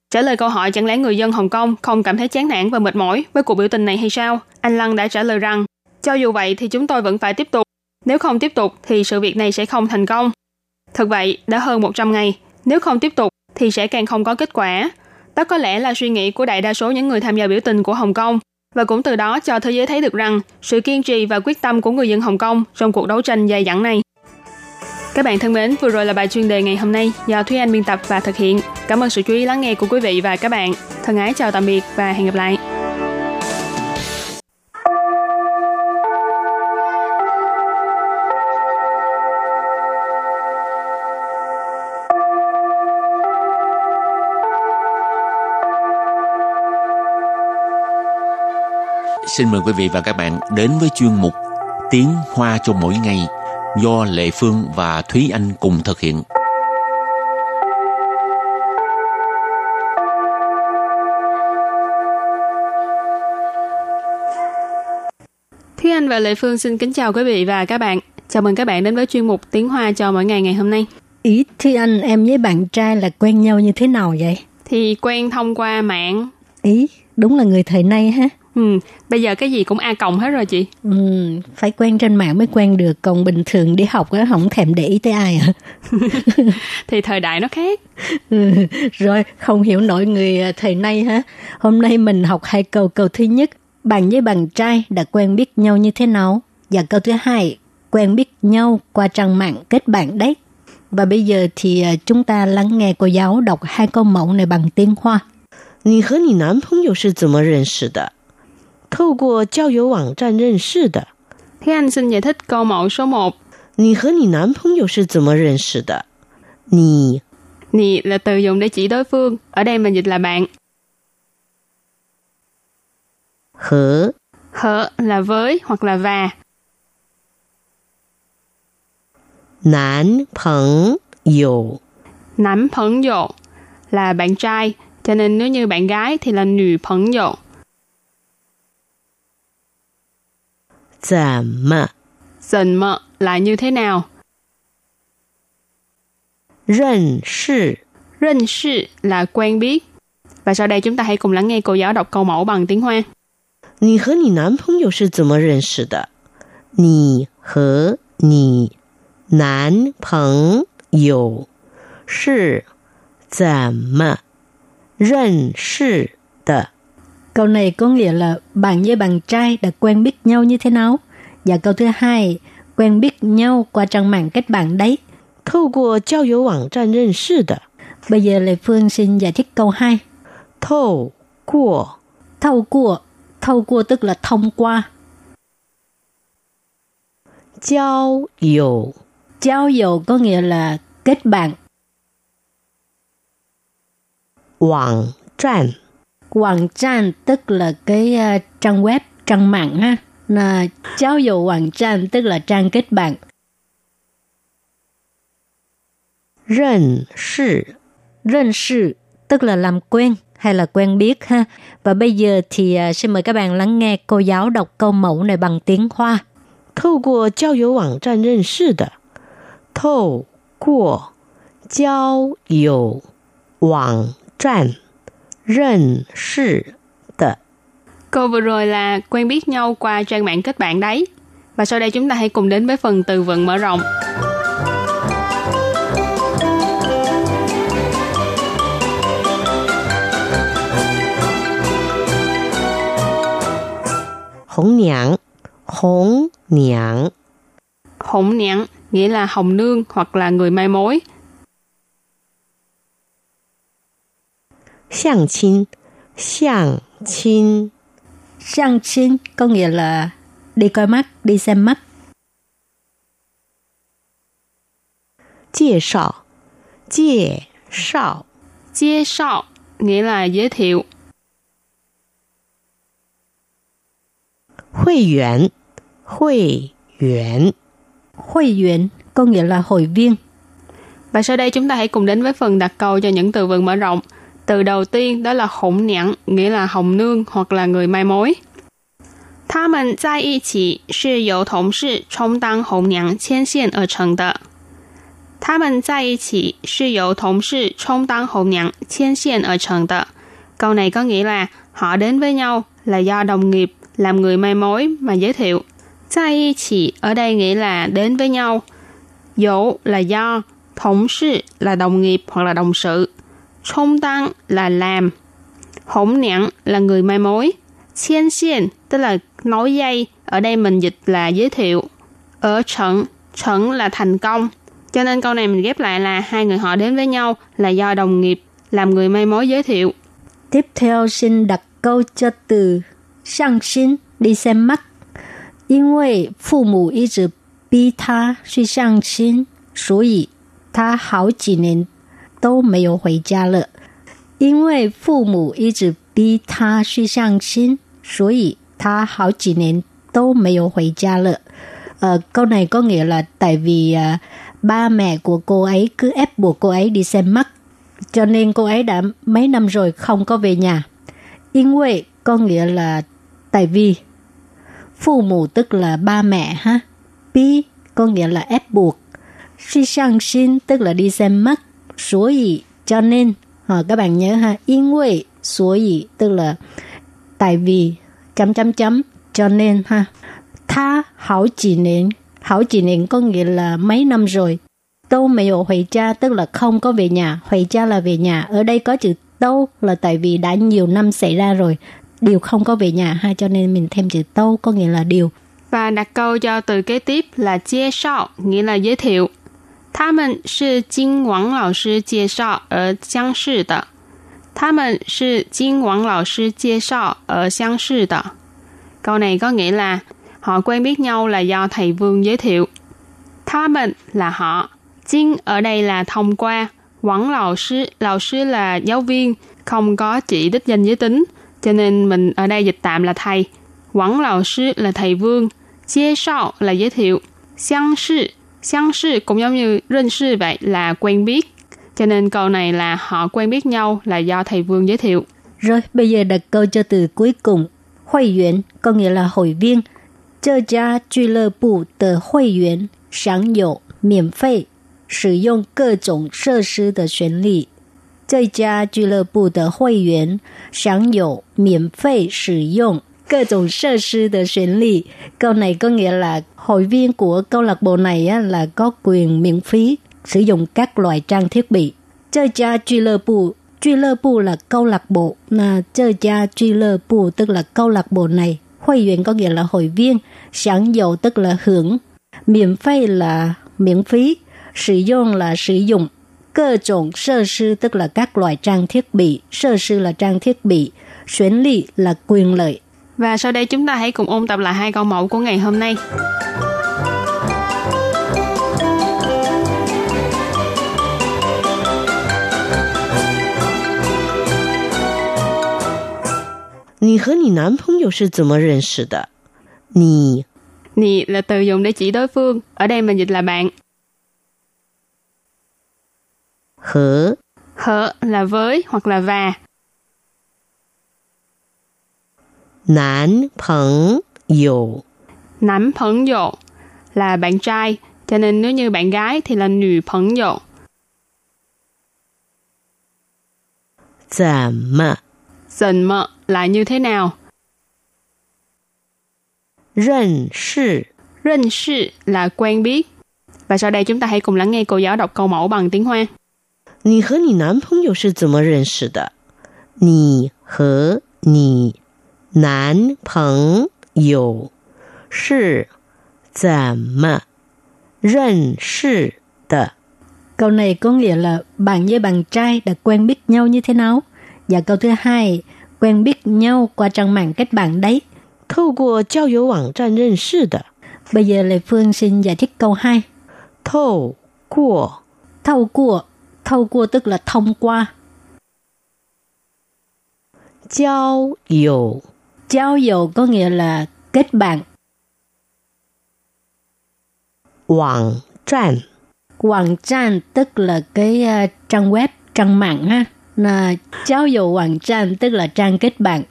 Trả lời câu hỏi chẳng lẽ người dân Hồng Kông không cảm thấy chán nản và mệt mỏi với cuộc biểu tình này hay sao? Anh Lăng đã trả lời rằng, cho dù vậy thì chúng tôi vẫn phải tiếp tục. Nếu không tiếp tục thì sự việc này sẽ không thành công. Thật vậy, đã hơn 100 ngày, nếu không tiếp tục thì sẽ càng không có kết quả. Đó có lẽ là suy nghĩ của đại đa số những người tham gia biểu tình của Hồng Kông và cũng từ đó cho thế giới thấy được rằng sự kiên trì và quyết tâm của người dân Hồng Kông trong cuộc đấu tranh dài dẳng này. Các bạn thân mến, vừa rồi là bài chuyên đề ngày hôm nay do Thúy Anh biên tập và thực hiện. Cảm ơn sự chú ý lắng nghe của quý vị và các bạn. Thân ái chào tạm biệt và hẹn gặp lại. Xin mời quý vị và các bạn đến với chuyên mục Tiếng Hoa cho mỗi ngày do Lệ Phương và Thúy Anh cùng thực hiện. Thúy Anh và Lệ Phương xin kính chào quý vị và các bạn. Chào mừng các bạn đến với chuyên mục Tiếng Hoa cho mỗi ngày ngày hôm nay. Ý Thúy Anh em với bạn trai là quen nhau như thế nào vậy? Thì quen thông qua mạng. Ý, đúng là người thời nay ha. Ừ, bây giờ cái gì cũng A cộng hết rồi chị. Ừ, phải quen trên mạng mới quen được, còn bình thường đi học á không thèm để ý tới ai à. [LAUGHS] [LAUGHS] Thì thời đại nó khác. Ừ, rồi, không hiểu nổi người à, thời nay ha. Hôm nay mình học hai câu. Câu thứ nhất, bạn với bạn trai đã quen biết nhau như thế nào? Và câu thứ hai, quen biết nhau qua trang mạng kết bạn đấy. Và bây giờ thì à, chúng ta lắng nghe cô giáo đọc hai câu mẫu này bằng tiếng Hoa. 你和你男朋友是怎么认识的？ 透过交友网站认识的。 Thế anh xin giải thích câu mẫu số 1. 你和你男朋友是怎么认识的？你 Nì là từ dùng để chỉ đối phương. Ở đây mình dịch là bạn. 和 Hở là với hoặc là và. 男朋友 Nắm phấn dụ là bạn trai. Cho nên nếu như bạn gái thì là nữ phấn dụ. 怎么 Dần mợ là như thế nào? 认识？ Rinh sự là quen biết. Và sau đây chúng ta hãy cùng lắng nghe cô giáo đọc câu mẫu bằng tiếng Hoa. 你和你男朋友是怎么认识的？你和你男朋友是怎么认识的？ Câu này có nghĩa là bạn với bạn trai đã quen biết nhau như thế nào? Và câu thứ hai, quen biết nhau qua trang mạng kết bạn đấy. 透过交友网站认识的。 Bây giờ Lê Phương xin giải thích câu 2. 透过 Thâu qua, thâu qua tức là thông qua. 交友 Giao dụ có nghĩa là kết bạn. 网站 Hoàng trang tức là cái uh, trang web, trang mạng ha. Là giao dụ hoàng trang tức là trang kết bạn. 认识 Rên sự tức là làm quen hay là quen biết ha. Và bây giờ thì à, xin mời các bạn lắng nghe cô giáo đọc câu mẫu này bằng tiếng Hoa. 透过交友网站认识的。透过交友网站 认识的。 Câu vừa rồi là quen biết nhau qua trang mạng kết bạn đấy. Và sau đây chúng ta hãy cùng đến với phần từ vựng mở rộng. 红娘，红娘， Hồng nhãn nghĩa là hồng nương hoặc là người mai mối. 相亲，相亲， Sang xin có nghĩa là đi coi mắt, đi xem mắt. 介绍，介绍， Chia sọ nghĩa là giới thiệu. 会员，会员， Hội viên có nghĩa là hội viên. Và sau đây chúng ta hãy cùng đến với phần đặt câu cho những từ vựng mở rộng. Từ đầu tiên đó là hồng nhãn, nghĩa là hồng nương hoặc là người mai mối. 他们在一起是由同事充当红娘牵线而成的。他们在一起是由同事充当红娘牵线而成的。Câu này có nghĩa là họ đến với nhau là do đồng nghiệp làm người mai mối mà giới thiệu. 在一起 ở đây nghĩa là đến với nhau. Dỗ là do, thống sự là đồng nghiệp hoặc là đồng sự. 冲tăng là làm. Hỗn nhãn là người mai mối. Xiên xiên tức là nối dây. Ở đây mình dịch là giới thiệu. Ở trận, trận là thành công. Cho nên câu này mình ghép lại là hai người họ đến với nhau là do đồng nghiệp làm người may mối giới thiệu. Tiếp theo xin đặt câu cho từ sang xin đi xem mắt. 因为父母一直逼他去相亲，所以他好几年 都没有回家了。因为父母一直逼他去相亲，所以他好几年都没有回家了。Ờ, câu này có nghĩa là tại vì à, ba mẹ của cô ấy cứ ép buộc cô ấy đi xem mắt, cho nên cô ấy đã mấy năm rồi không có về nhà. Yên quê có nghĩa là tại vì. Phụ mẫu tức là ba mẹ ha. Bi có nghĩa là ép buộc. Suy sang xin tức là đi xem mắt. Số ý cho nên. À, các bạn nhớ ha. Yên quê số gì, tức là tại vì chấm chấm chấm cho nên ha. Tha hảo chỉ niệm hảo chỉ niệm có nghĩa là mấy năm rồi. Đâu mày ở hồi cha tức là không có về nhà. Hồi cha là về nhà. Ở đây có chữ đâu là tại vì đã nhiều năm xảy ra rồi. Điều không có về nhà ha cho nên mình thêm chữ đâu có nghĩa là điều. Và đặt câu cho từ kế tiếp là chia sao, nghĩa là giới thiệu. 他们是经王老师介绍而相识的。他们是经王老师介绍而相识的。Câu này có nghĩa là họ quen biết nhau là do thầy Vương giới thiệu. Tha mình là họ. Jin ở đây là thông qua. Quảng lão sư, lão sư là giáo viên, không có chỉ đích danh giới tính, cho nên mình ở đây dịch tạm là thầy. Quảng lão sư là thầy Vương, chia sao là giới thiệu, xiang sư, xiang sư cũng giống như认sư vậy là quen biết. Cho nên câu này là họ quen biết nhau là do thầy Vương giới thiệu. Rồi, bây giờ đặt câu cho từ cuối cùng. Hội viên có nghĩa là hội viên. 这家俱乐部的会员享有免费使用各种设施的权利。这家俱乐部的会员享有免费使用 各种设施的权利. Câu này có nghĩa là hội viên của câu lạc bộ này á, là có quyền miễn phí sử dụng các loại trang thiết bị. Chơi gia俱乐部 俱乐部 là câu lạc bộ, là chơi gia俱乐部 tức là câu lạc bộ này. Hội viên có nghĩa là hội viên,享有 tức là hưởng, miễn phí là miễn phí, sử dụng là sử dụng, cơ trọng sơ sư tức là các loại trang thiết bị, sơ sư là trang thiết bị, chuyển lý là quyền lợi. và sau đây chúng ta hãy cùng ôn tập lại hai câu mẫu của ngày hôm nay. Nì hờ nì nàn phong yếu sư zǎmo rèn là từ dùng để chỉ đối phương. Ở đây mình dịch là bạn. Hờ Hờ là với hoặc là và. 男朋友 Nắm phấn dụ là bạn trai, cho nên nếu như bạn gái thì là nữ phấn dụ. 怎么 Dần mợ là như thế nào? 认识？ Rinh sư là quen biết. Và sau đây chúng ta hãy cùng lắng nghe cô giáo đọc câu mẫu bằng tiếng Hoa. 你和你男朋友是怎么认识的？你和你 男朋友是怎么认识的？ Câu này có nghĩa là bạn với bạn trai đã quen biết nhau như thế nào? Và câu thứ hai, quen biết nhau qua trang mạng kết bạn đấy. 透过交友网站认识的。 Bây giờ Lê Phương xin giải thích câu 2. 透过 Thâu qua, thâu qua tức là thông qua. 交友 Giao dầu có nghĩa là kết bạn. 网站 Hoàng trang tức là cái uh, trang web, trang mạng ha. Là giao dầu hoàng trang tức là trang kết bạn.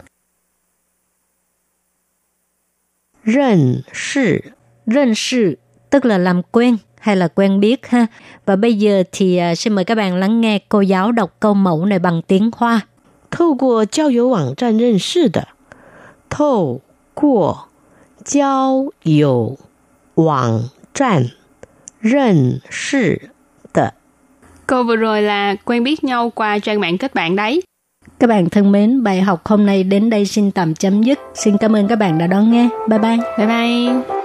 认识 Rên sự tức là làm quen hay là quen biết ha. Và bây giờ thì uh, xin mời các bạn lắng nghe cô giáo đọc câu mẫu này bằng tiếng Hoa. 透过交友网站认识的。 透过交友网站认识的。 Câu vừa rồi là quen biết nhau qua trang mạng kết bạn đấy. Các bạn thân mến, bài học hôm nay đến đây xin tạm chấm dứt. Xin cảm ơn các bạn đã đón nghe. Bye bye. Bye bye.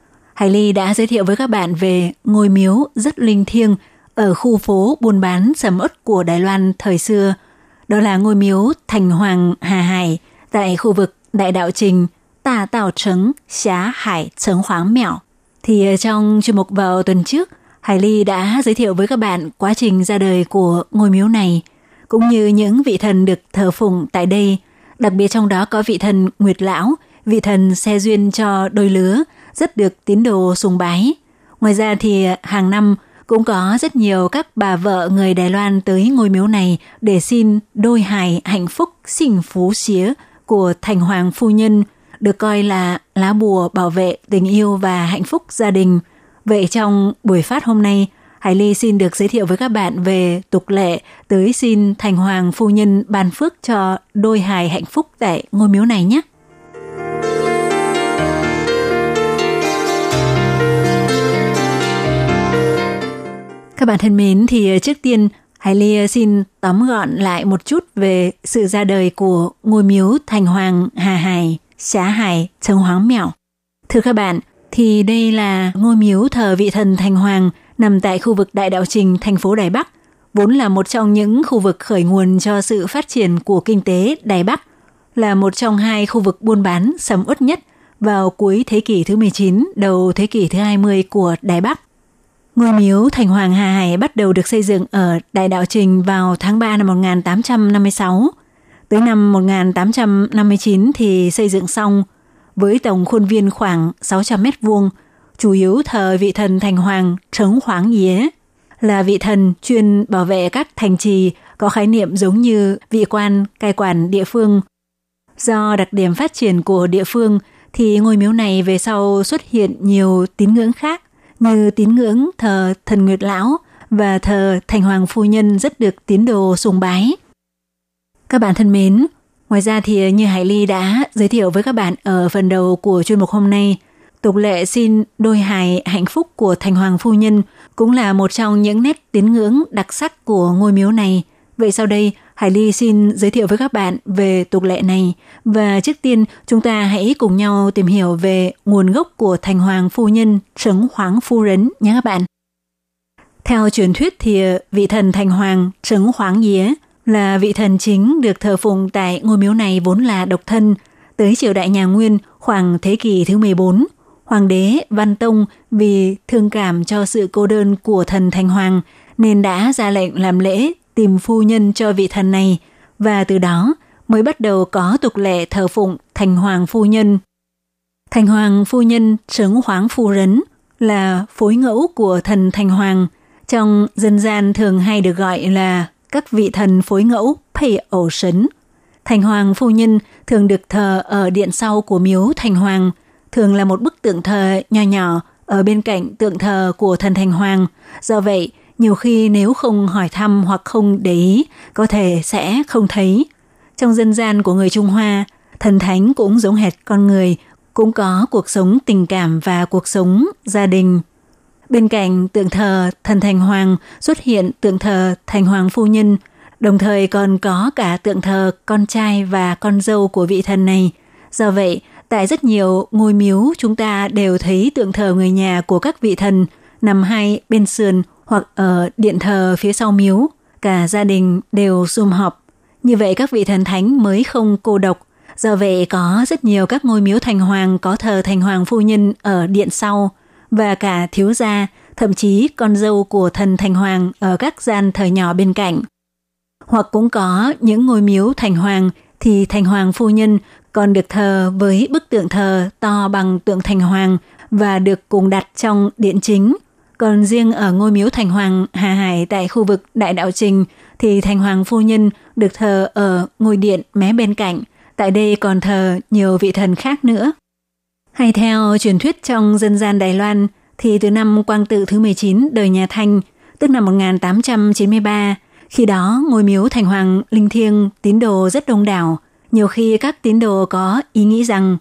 Hải Ly đã giới thiệu với các bạn về ngôi miếu rất linh thiêng ở khu phố buôn bán sầm ớt của Đài Loan thời xưa. Đó là ngôi miếu Thành Hoàng Hà Hải tại khu vực Đại Đạo Trình, Tà Tào Trấn, Xá Hải, Trấn Hoáng Mẹo. Thì ờ, trong chuyên mục vào tuần trước, Hải Ly đã giới thiệu với các bạn quá trình ra đời của ngôi miếu này, cũng như những vị thần được thờ phụng tại đây. Đặc biệt trong đó có vị thần Nguyệt Lão, vị thần xe duyên cho đôi lứa, rất được tín đồ sùng bái. Ngoài ra thì hàng năm cũng có rất nhiều các bà vợ người Đài Loan tới ngôi miếu này để xin đôi hài hạnh phúc sinh phú xía của thành hoàng phu nhân, được coi là lá bùa bảo vệ tình yêu và hạnh phúc gia đình. Vậy trong buổi phát hôm nay, Hải Ly xin được giới thiệu với các bạn về tục lệ tới xin thành hoàng phu nhân ban phước cho đôi hài hạnh phúc tại ngôi miếu này nhé. Các bạn thân mến, thì ờ, trước tiên Hải Ly ờ, xin tóm gọn lại một chút về sự ra đời của ngôi miếu Thành Hoàng Hà Hải, Xá Hải, Trần Hoàng Mèo. Thưa các bạn, thì đây là ngôi miếu thờ vị thần Thành Hoàng nằm tại khu vực Đại Đạo Trình, thành phố Đài Bắc, vốn là một trong những khu vực khởi nguồn cho sự phát triển của kinh tế Đài Bắc, là một trong hai khu vực buôn bán sầm uất nhất vào cuối thế kỷ thứ 19, đầu thế kỷ thứ 20 của Đài Bắc. Ngôi miếu Thành Hoàng Hà Hải bắt đầu được xây dựng ở Đại Đạo Trình vào tháng 3 năm 1856. Tới năm 1859 thì xây dựng xong, với tổng khuôn viên khoảng 600 mét vuông, chủ yếu thờ vị thần Thành Hoàng Trấn Khoáng Yế, là vị thần chuyên bảo vệ các thành trì có khái niệm giống như vị quan cai quản địa phương. Do đặc điểm phát triển của địa phương thì ngôi miếu này về sau xuất hiện nhiều tín ngưỡng khác như tín ngưỡng thờ thần Nguyệt Lão và thờ Thành Hoàng Phu Nhân rất được tín đồ sùng bái. Các bạn thân mến, ngoài ra thì như Hải Ly đã giới thiệu với các bạn ở phần đầu của chuyên mục hôm nay, tục lệ xin đôi hài hạnh phúc của Thành Hoàng Phu Nhân cũng là một trong những nét tín ngưỡng đặc sắc của ngôi miếu này. Vậy sau đây, Hải Ly xin giới thiệu với các bạn về tục lệ này và trước tiên chúng ta hãy cùng nhau tìm hiểu về nguồn gốc của Thành Hoàng Phu Nhân Trấn Hoàng Phu Rấn nhé các bạn. Theo truyền thuyết thì ờ, vị thần Thành Hoàng Trấn Hoàng Yế là vị thần chính được thờ phụng tại ngôi miếu này vốn là độc thân. Tới triều đại nhà Nguyên khoảng thế kỷ thứ 14, Hoàng đế Văn Tông vì thương cảm cho sự cô đơn của thần Thành Hoàng nên đã ra lệnh làm lễ tìm phu nhân cho vị thần này và từ đó mới bắt đầu có tục lệ thờ phụng thành hoàng phu nhân. Thành hoàng phu nhân trấn hoáng phu rấn là phối ngẫu của thần thành hoàng, trong dân gian thường hay được gọi là các vị thần phối ngẫu phê ổ sấn. Thành hoàng phu nhân thường được thờ ở điện sau của miếu thành hoàng, thường là một bức tượng thờ nhỏ nhỏ ở bên cạnh tượng thờ của thần thành hoàng. Do vậy, nhiều khi nếu không hỏi thăm hoặc không để ý, có thể sẽ không thấy. Trong dân gian của người Trung Hoa, thần thánh cũng giống hệt con người, cũng có cuộc sống tình cảm và cuộc sống gia đình. Bên cạnh tượng thờ thần Thành Hoàng xuất hiện tượng thờ Thành Hoàng Phu Nhân, đồng thời còn có cả tượng thờ con trai và con dâu của vị thần này. Do vậy, tại rất nhiều ngôi miếu chúng ta đều thấy tượng thờ người nhà của các vị thần nằm hai bên sườn hoặc ở điện thờ phía sau miếu, cả gia đình đều sum họp. Như vậy các vị thần thánh mới không cô độc. Do vậy có rất nhiều các ngôi miếu thành hoàng có thờ thành hoàng phu nhân ở điện sau và cả thiếu gia, thậm chí con dâu của thần thành hoàng ở các gian thờ nhỏ bên cạnh. Hoặc cũng có những ngôi miếu thành hoàng thì thành hoàng phu nhân còn được thờ với bức tượng thờ to bằng tượng thành hoàng và được cùng đặt trong điện chính. Còn riêng ở ngôi miếu thành hoàng Hà Hải tại khu vực Đại Đạo Trình thì thành hoàng phu nhân được thờ ở ngôi điện mé bên cạnh. Tại đây còn thờ nhiều vị thần khác nữa. Hay theo truyền thuyết trong dân gian Đài Loan thì từ năm Quang Tự thứ 19 đời nhà Thanh, tức năm 1893, khi đó ngôi miếu thành hoàng linh thiêng tín đồ rất đông đảo. Nhiều khi các tín đồ có ý nghĩ rằng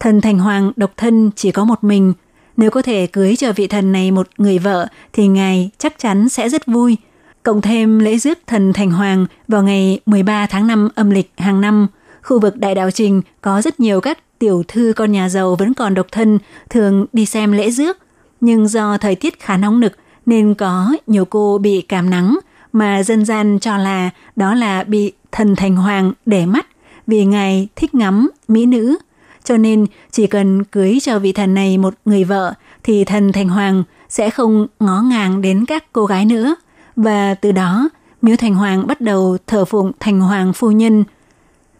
thần thành hoàng độc thân chỉ có một mình. Nếu có thể cưới cho vị thần này một người vợ thì ngài chắc chắn sẽ rất vui. Cộng thêm lễ rước thần thành hoàng vào ngày 13 tháng 5 âm lịch hàng năm, khu vực Đại Đạo Trình có rất nhiều các tiểu thư con nhà giàu vẫn còn độc thân thường đi xem lễ rước. Nhưng do thời tiết khá nóng nực nên có nhiều cô bị cảm nắng mà dân gian cho là đó là bị thần thành hoàng để mắt vì ngài thích ngắm mỹ nữ. Cho nên chỉ cần cưới cho vị thần này một người vợ thì thần thành hoàng sẽ không ngó ngàng đến các cô gái nữa. Và từ đó, miếu thành hoàng bắt đầu thờ phụng thành hoàng phu nhân.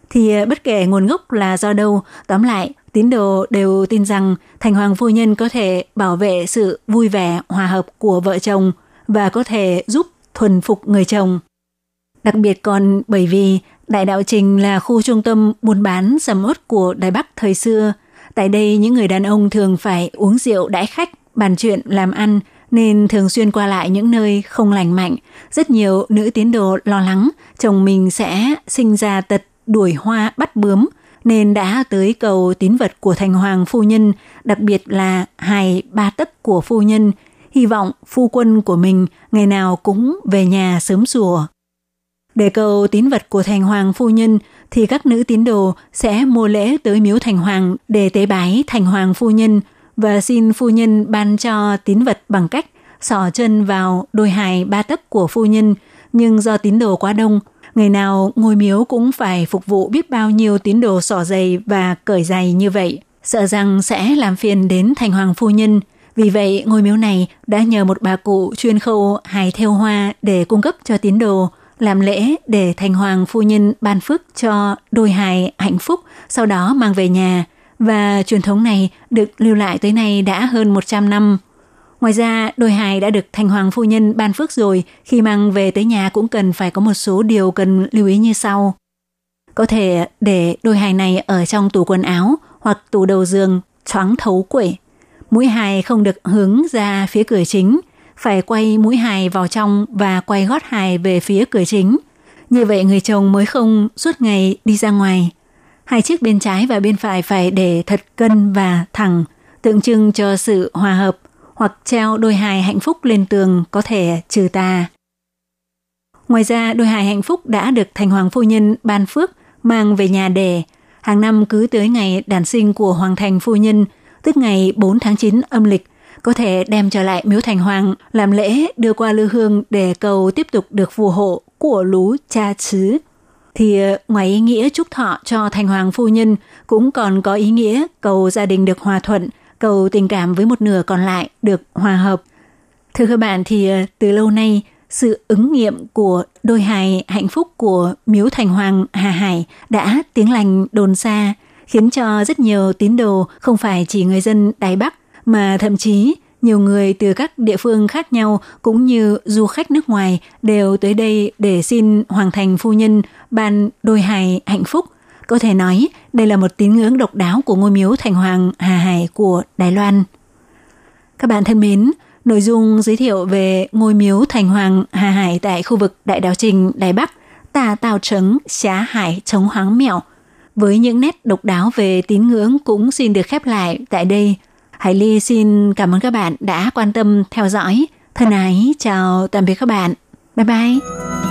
Thì à, bất kể nguồn gốc là do đâu, tóm lại, tín đồ đều tin rằng thành hoàng phu nhân có thể bảo vệ sự vui vẻ, hòa hợp của vợ chồng và có thể giúp thuần phục người chồng. Đặc biệt còn bởi vì Đại Đạo Trình là khu trung tâm buôn bán sầm uất của Đài Bắc thời xưa. Tại đây những người đàn ông thường phải uống rượu đãi khách, bàn chuyện, làm ăn nên thường xuyên qua lại những nơi không lành mạnh. Rất nhiều nữ tiến đồ lo lắng chồng mình sẽ sinh ra tật đuổi hoa bắt bướm nên đã tới cầu tín vật của thành hoàng phu nhân, đặc biệt là hài ba tấc của phu nhân, hy vọng phu quân của mình ngày nào cũng về nhà sớm sủa. Để cầu tín vật của thành hoàng phu nhân thì các nữ tín đồ sẽ mua lễ tới miếu thành hoàng để tế bái thành hoàng phu nhân và xin phu nhân ban cho tín vật bằng cách sỏ chân vào đôi hài ba tấc của phu nhân. Nhưng do tín đồ quá đông, ngày nào ngôi miếu cũng phải phục vụ biết bao nhiêu tín đồ sỏ giày và cởi giày như vậy, sợ rằng sẽ làm phiền đến thành hoàng phu nhân. Vì vậy, ngôi miếu này đã nhờ một bà cụ chuyên khâu hài theo hoa để cung cấp cho tín đồ, làm lễ để thành hoàng phu nhân ban phước cho đôi hài hạnh phúc, sau đó mang về nhà. Và truyền thống này được lưu lại tới nay đã hơn 100 năm. Ngoài ra, đôi hài đã được thành hoàng phu nhân ban phước rồi, khi mang về tới nhà cũng cần phải có một số điều cần lưu ý như sau. Có thể để đôi hài này ở trong tủ quần áo hoặc tủ đầu giường choáng thấu quẩy. Mũi hài không được hướng ra phía cửa chính, phải quay mũi hài vào trong và quay gót hài về phía cửa chính. Như vậy người chồng mới không suốt ngày đi ra ngoài. Hai chiếc bên trái và bên phải phải để thật cân và thẳng, tượng trưng cho sự hòa hợp, hoặc treo đôi hài hạnh phúc lên tường có thể trừ tà. Ngoài ra, đôi hài hạnh phúc đã được thành hoàng phu nhân ban phước mang về nhà để hàng năm cứ tới ngày đàn sinh của hoàng thành phu nhân, tức ngày 4 tháng 9 âm lịch, có thể đem trở lại miếu thành hoàng làm lễ đưa qua lư hương để cầu tiếp tục được phù hộ của lú cha chứ. Thì ờ, ngoài ý nghĩa chúc thọ cho thành hoàng phu nhân cũng còn có ý nghĩa cầu gia đình được hòa thuận, cầu tình cảm với một nửa còn lại được hòa hợp. Thưa các bạn thì ờ, từ lâu nay sự ứng nghiệm của đôi hài hạnh phúc của miếu thành hoàng Hà Hải đã tiếng lành đồn xa, khiến cho rất nhiều tín đồ không phải chỉ người dân Đài Bắc mà thậm chí nhiều người từ các địa phương khác nhau cũng như du khách nước ngoài đều tới đây để xin Hoàng Thành Phu Nhân ban đôi hài hạnh phúc. Có thể nói đây là một tín ngưỡng độc đáo của ngôi miếu Thành Hoàng Hà Hải của Đài Loan. Các bạn thân mến, nội dung giới thiệu về ngôi miếu Thành Hoàng Hà Hải tại khu vực Đại Đào Trình, Đài Bắc, tà tào trấn, xá hải, chống hoáng mẹo. Với những nét độc đáo về tín ngưỡng cũng xin được khép lại tại đây – Hải Ly xin cảm ơn các bạn đã quan tâm theo dõi. Thân ái, chào tạm biệt các bạn. Bye bye.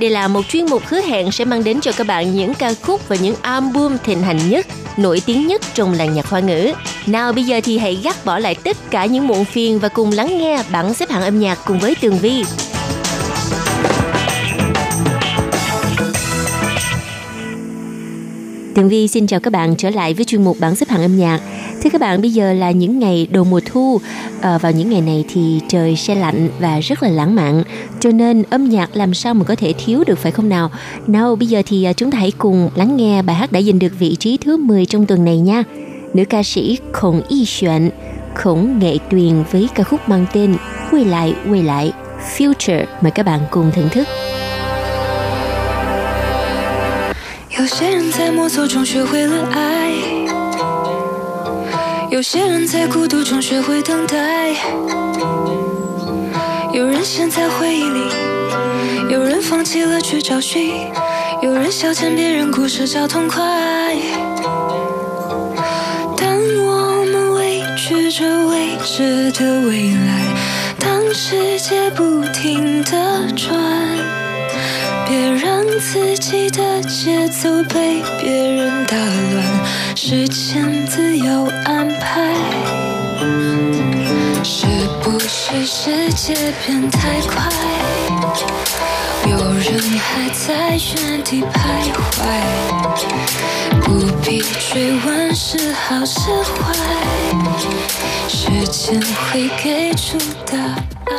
Đây là một chuyên mục hứa hẹn sẽ mang đến cho các bạn những ca khúc và những album thịnh hành nhất, nổi tiếng nhất trong làng nhạc hoa ngữ. Nào bây giờ thì hãy gác bỏ lại tất cả những muộn phiền và cùng lắng nghe bảng xếp hạng âm nhạc cùng với Tường Vi. Tường Vi xin chào các bạn trở lại với chuyên mục bảng xếp hạng âm nhạc. Thưa các bạn, bây giờ là những ngày đầu mùa thu. À, vào những ngày này thì trời se lạnh và rất là lãng mạn. Cho nên âm nhạc làm sao mà có thể thiếu được phải không nào? Nào bây giờ thì à, chúng ta hãy cùng lắng nghe bài hát đã giành được vị trí thứ 10 trong tuần này nha. Nữ ca sĩ Khổng Y Xuân, Khổng Nghệ Tuyền với ca khúc mang tên Quay lại, quay lại, Future. Mời các bạn cùng thưởng thức. 有些人在摸索中学会了爱， 有些人在孤独中学会等待，有人陷在回忆里，有人放弃了去找寻，有人消遣别人故事找痛快。当我们畏惧着未知的未来，当世界不停地转。别让自己的节奏被别人打乱，时间自有安排。是不是世界变太快？有人还在原地徘徊，不必追问是好是坏，时间会给出答案。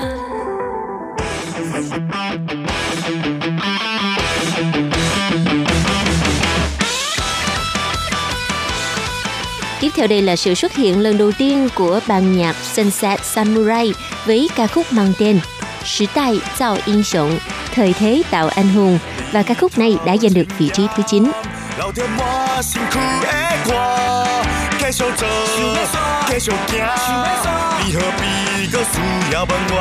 theo đây là sự xuất hiện lần đầu tiên của ban nhạc Sunset Samurai với ca khúc mang tên Sứ Tài Tạo Yên Sống, Thời thế tạo anh hùng và ca khúc này đã giành được vị trí thứ 9. 留着满身躯的歌，继续做，继续行，你何必搁需要问我？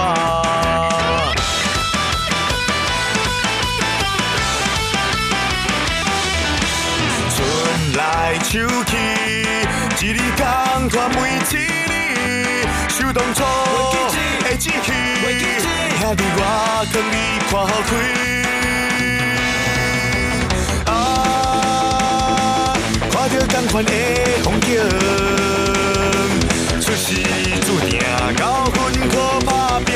兄弟我劝你看好开。啊，看着同款的风景，出世注定交分可打拼。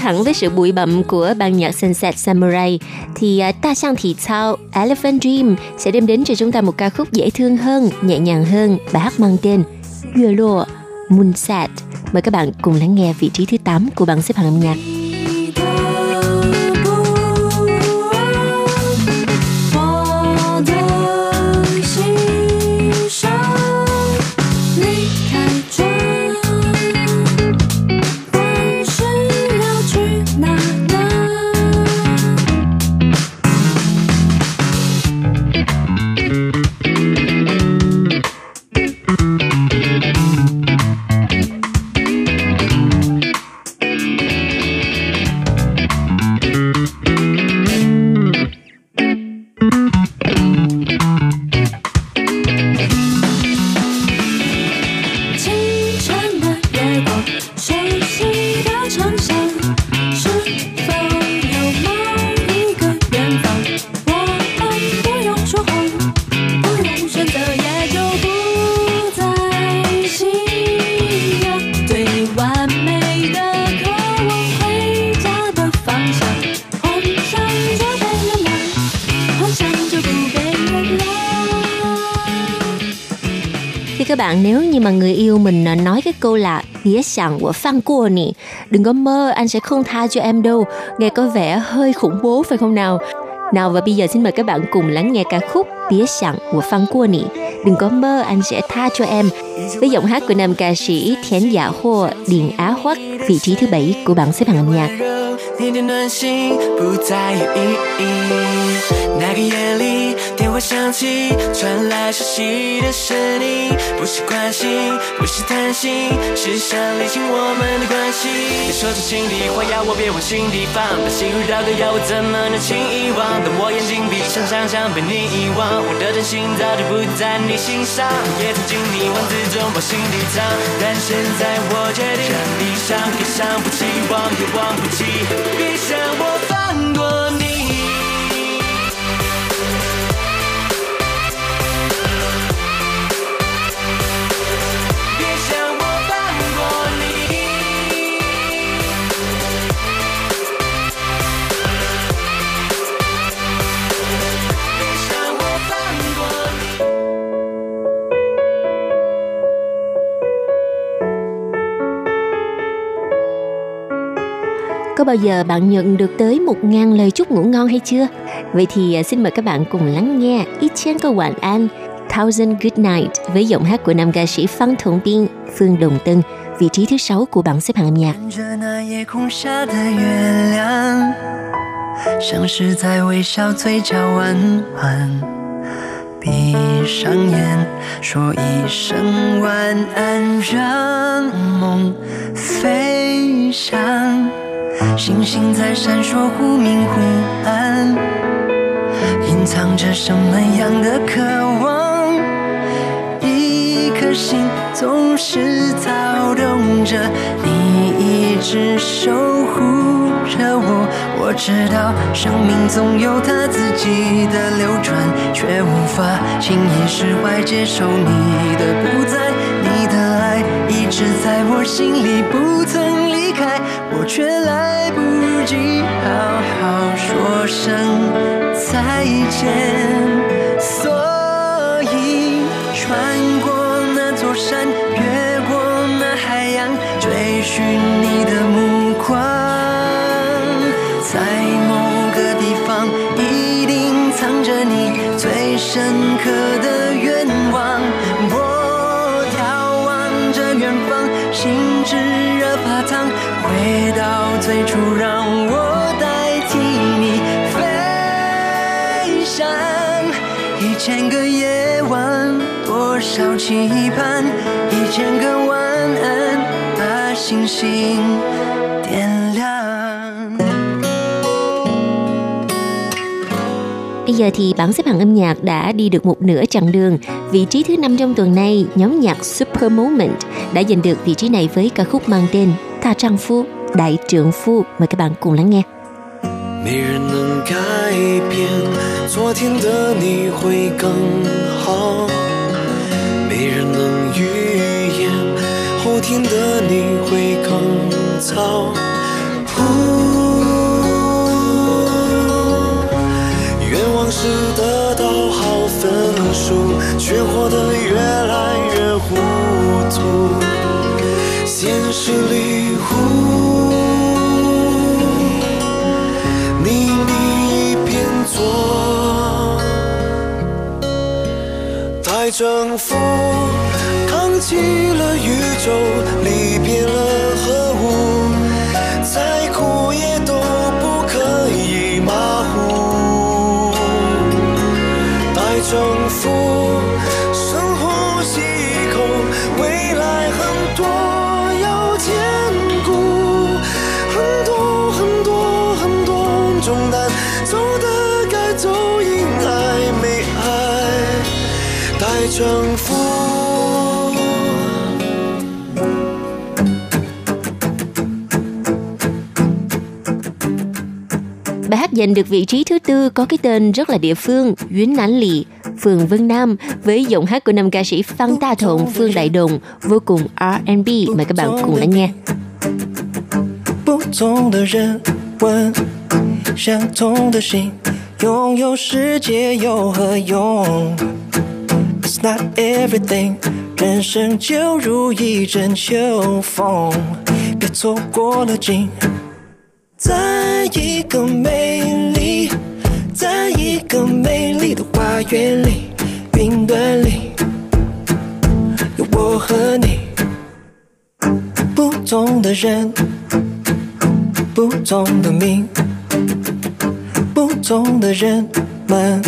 Thẳng hẳn với sự bụi bặm của ban nhạc Sunset Samurai thì à, Ta Sang Thị Thao Elephant Dream sẽ đem đến cho chúng ta một ca khúc dễ thương hơn, nhẹ nhàng hơn, bài hát mang tên Yue Lô Moonset. Mời các bạn cùng lắng nghe vị trí thứ 8 của bảng xếp hạng âm nhạc. Bạn nếu như mà người yêu mình à, nói cái câu là nghĩa sẵn của phan cua nì Đừng có mơ, anh sẽ không tha cho em đâu. Nghe có vẻ hơi khủng bố, phải không nào? Nào, và bây giờ xin mời các bạn cùng lắng nghe ca khúc Bía sẵn của phan Cua Nị Đừng có mơ, anh sẽ tha cho em. Với giọng hát của nam ca sĩ Thiến Dạ Hồ Điền Á Hoắc Vị trí thứ bảy của bảng xếp hạng âm nhạc. 那个夜里，电话响起，传来熟悉的声音，不是关心，不是贪心，是想理清我们的关系。你说出心里话，要我别往心底放，把心如刀割，要我怎么能轻易忘？当我眼睛闭上，想象被你遗忘，我的真心早就不在你心上，也曾经你文字中往心底藏，但现在我决定，让你想也伤不起，忘也忘不起。别想我 Có bao giờ bạn nhận được tới một ngàn lời chúc ngủ ngon hay chưa? Vậy thì à, xin mời các bạn cùng lắng nghe Ít Chen câu晚安 Thousand Good Night với giọng hát của nam ca sĩ Phan Thồng Biên, Phương Đồng Tân, vị trí thứ sáu của bảng xếp hạng âm nhạc. 看着那夜空下的月亮，像是在微笑，嘴角弯弯。闭上眼，说一声晚安，让梦飞翔。 星星在闪烁，忽明忽暗，隐藏着什么样的渴望？一颗心总是躁动着，你一直守护着我。我知道生命总有它自己的流转，却无法轻易释怀，接受你的不在，你的爱一直在我心里，不曾开，我却来不及好好说声再见。所以穿过那座山，越过那海洋，追寻你的目光，在某个地方一定藏着你最深刻的让我代替你飞翔。一千个夜晚，多少期盼，一千个晚安，把星星点亮。 Bây giờ thì bảng xếp hạng âm nhạc đã đi được một nửa chặng đường. Vị trí thứ năm trong tuần này, nhóm nhạc Super Moment đã giành được vị trí này với ca khúc mang tên Tha Trang Phu, Đại Trượng Phu. Mời các bạn cùng lắng nghe. 没人能改变昨天的你会更好，没人能预言后天的你会更糟。呼愿往事得到好分数，却活得越来越糊涂。现实里，呼。 太征服，扛起了宇宙，giành được vị trí thứ tư có cái tên rất là địa phương, Yến Nán Lì, phường Vân Nam với giọng hát của nam ca sĩ Phan Ta Thộn, Phương Đại Đồng vô cùng R&B. Mời các bạn cùng lắng nghe. 不同的人问，相同的心，拥有世界有何用？It's not everything， 人生就如一阵秋风，别错过了景。 在一个美丽，在一个美丽的花园里，云端里有我和你，不同的人，不同的命，不同的人们，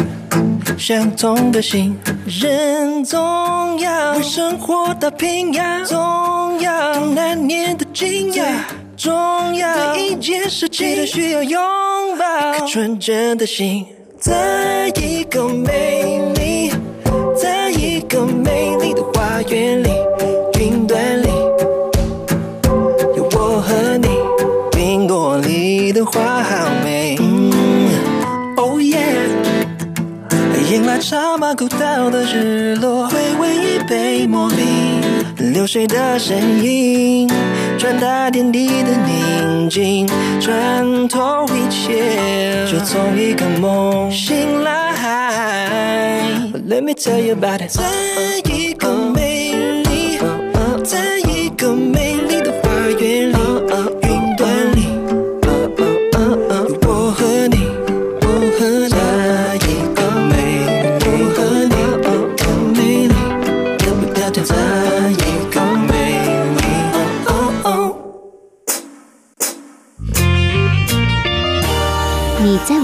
相同的心。人总要生活打拼呀，总要难念的经呀。重要，每一件事情都需要拥抱。颗纯真的心，在一个美丽，在一个美丽的花园里，云端里有我和你。苹果里的花好美，嗯，Oh yeah。迎来茶马古道的日落，回味一杯茉莉，流水的身影，传达天地的宁静，穿透一切，就从一个梦醒来。Let me tell you about it，在一个美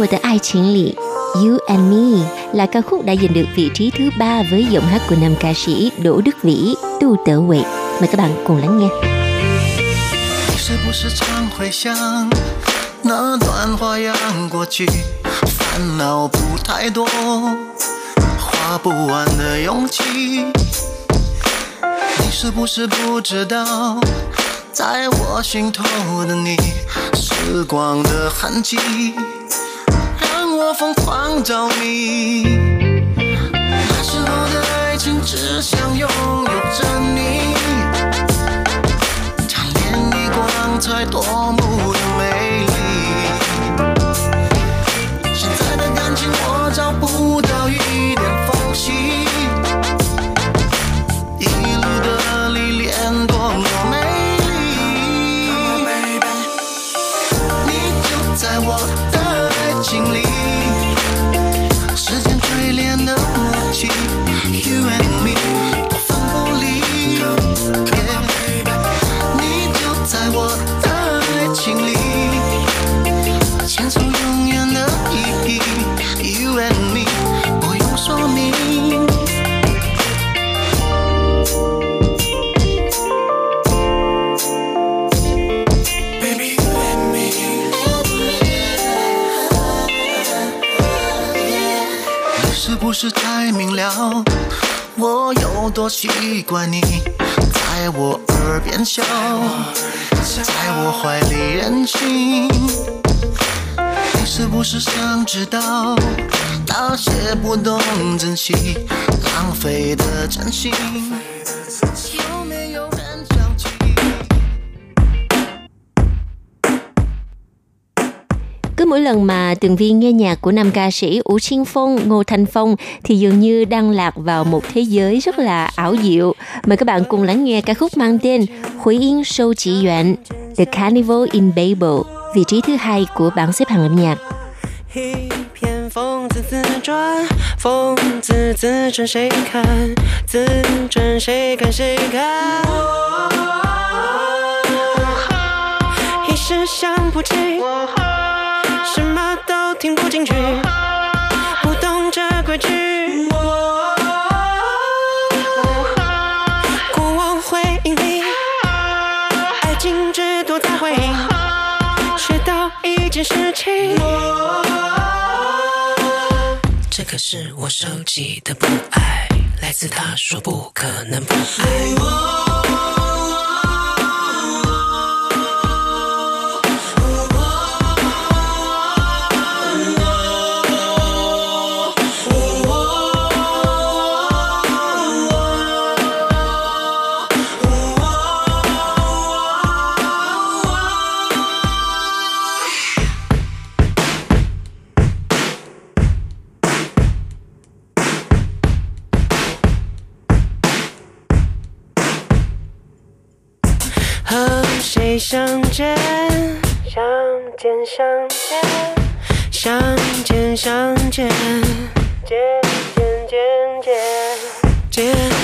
我的爱情里You and Me là ca khúc đã giành được vị trí thứ ba với giọng hát của nam ca sĩ Đỗ Đức Vĩ, Tu Tở Huệ. Mời các bạn cùng lắng nghe. 你是不是常会想那段花样过去，烦恼不太多，花不完的勇气。你是不是不知道，在我心头的你，时光的痕迹，让 我疯狂着迷。那时候的爱情只想拥有着你。常年的光彩夺目了？我有多习惯你在我耳边笑，在我怀里任性。你是不是想知道那些不懂珍惜、浪费的真心？mỗi lần mà tường vi nghe nhạc của nam ca sĩ Ủ Chiên Phong, Ngô Thanh Phong thì dường như đang lạc vào một thế giới rất là ảo diệu. Mời các bạn cùng lắng nghe ca khúc mang tên Hủy Yên Sâu Chỉ Yuan, The Carnival in Babel, vị trí thứ hai của bảng xếp hạng âm nhạc. 一片风自自转，风自自转，谁看？自转谁看？谁看？一时想不起， 什么都听不进去，不懂这规矩。过往回忆里，爱情只躲在回忆。学到一件事情，这可是我收集的不爱，来自他说不可能不爱。相相见，见见见见，见。见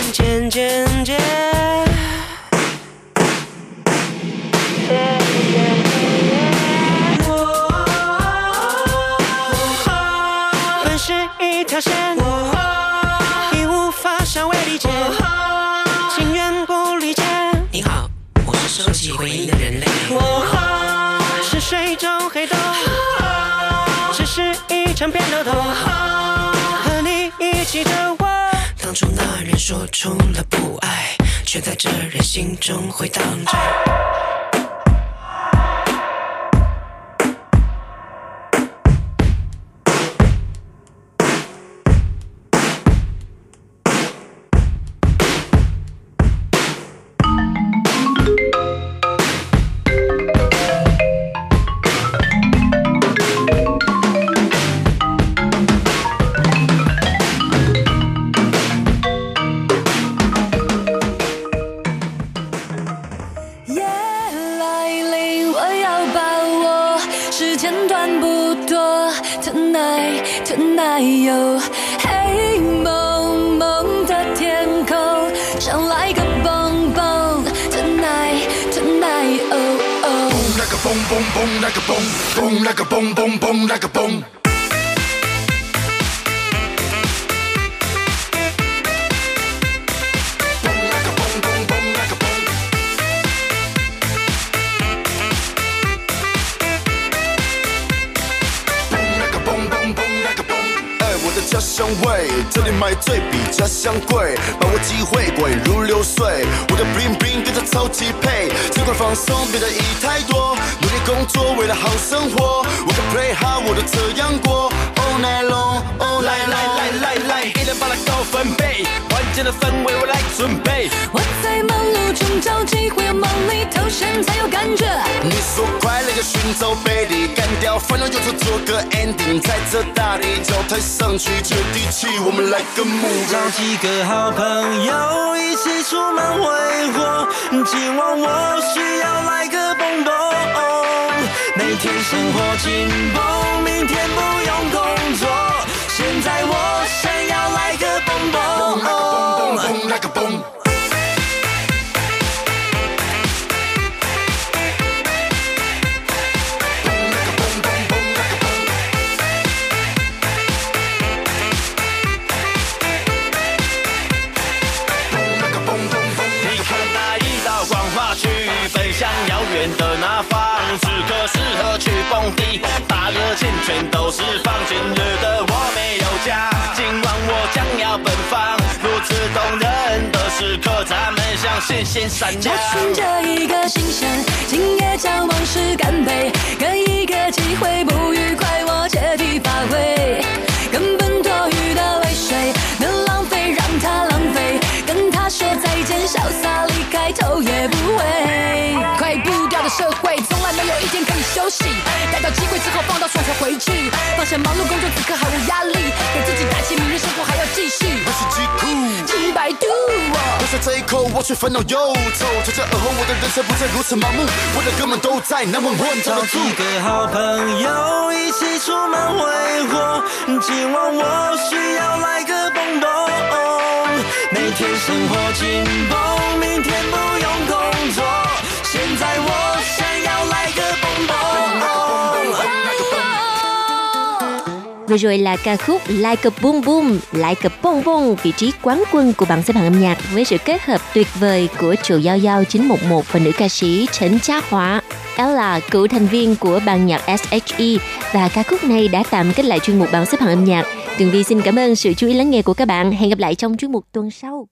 说出了不爱，却在这人心中回荡着。在这大地脚台上去接地气，我们来个 move。找几个好朋友一起出门挥霍，今晚我需要来个蹦蹦。每天生活紧绷，明天不用向星星闪找。寻着一个新鲜，今夜将往事干杯，给一个机会，不愉快我借题发挥，根本多余的泪水能浪费，让它浪费，跟他说再见，潇洒离开，头也不回。快步调的社会，之后放到双手回去，放下忙碌工作，此刻毫无压力，给自己打气，明日生活还要继续。我是极酷，请百度我。喝下这一口，我却烦恼忧愁。从这而后，我的人生不再如此盲目，我的哥们都在，那么我找找得住几。个好朋友一起出门挥霍，今晚我需要来个蹦蹦。每天生活紧绷，明天不用工作，现在我 Vừa rồi là ca khúc Like a Boom Boom, Like a Bong Bong, vị trí quán quân của bảng xếp hạng âm nhạc với sự kết hợp tuyệt vời của Triệu Giao Giao 911 và nữ ca sĩ Trấn Trá Hóa. Ella, cựu thành viên của ban nhạc SHE và ca khúc này đã tạm kết lại chuyên mục bảng xếp hạng âm nhạc. Tường Vi xin cảm ơn sự chú ý lắng nghe của các bạn. Hẹn gặp lại trong chuyên mục tuần sau.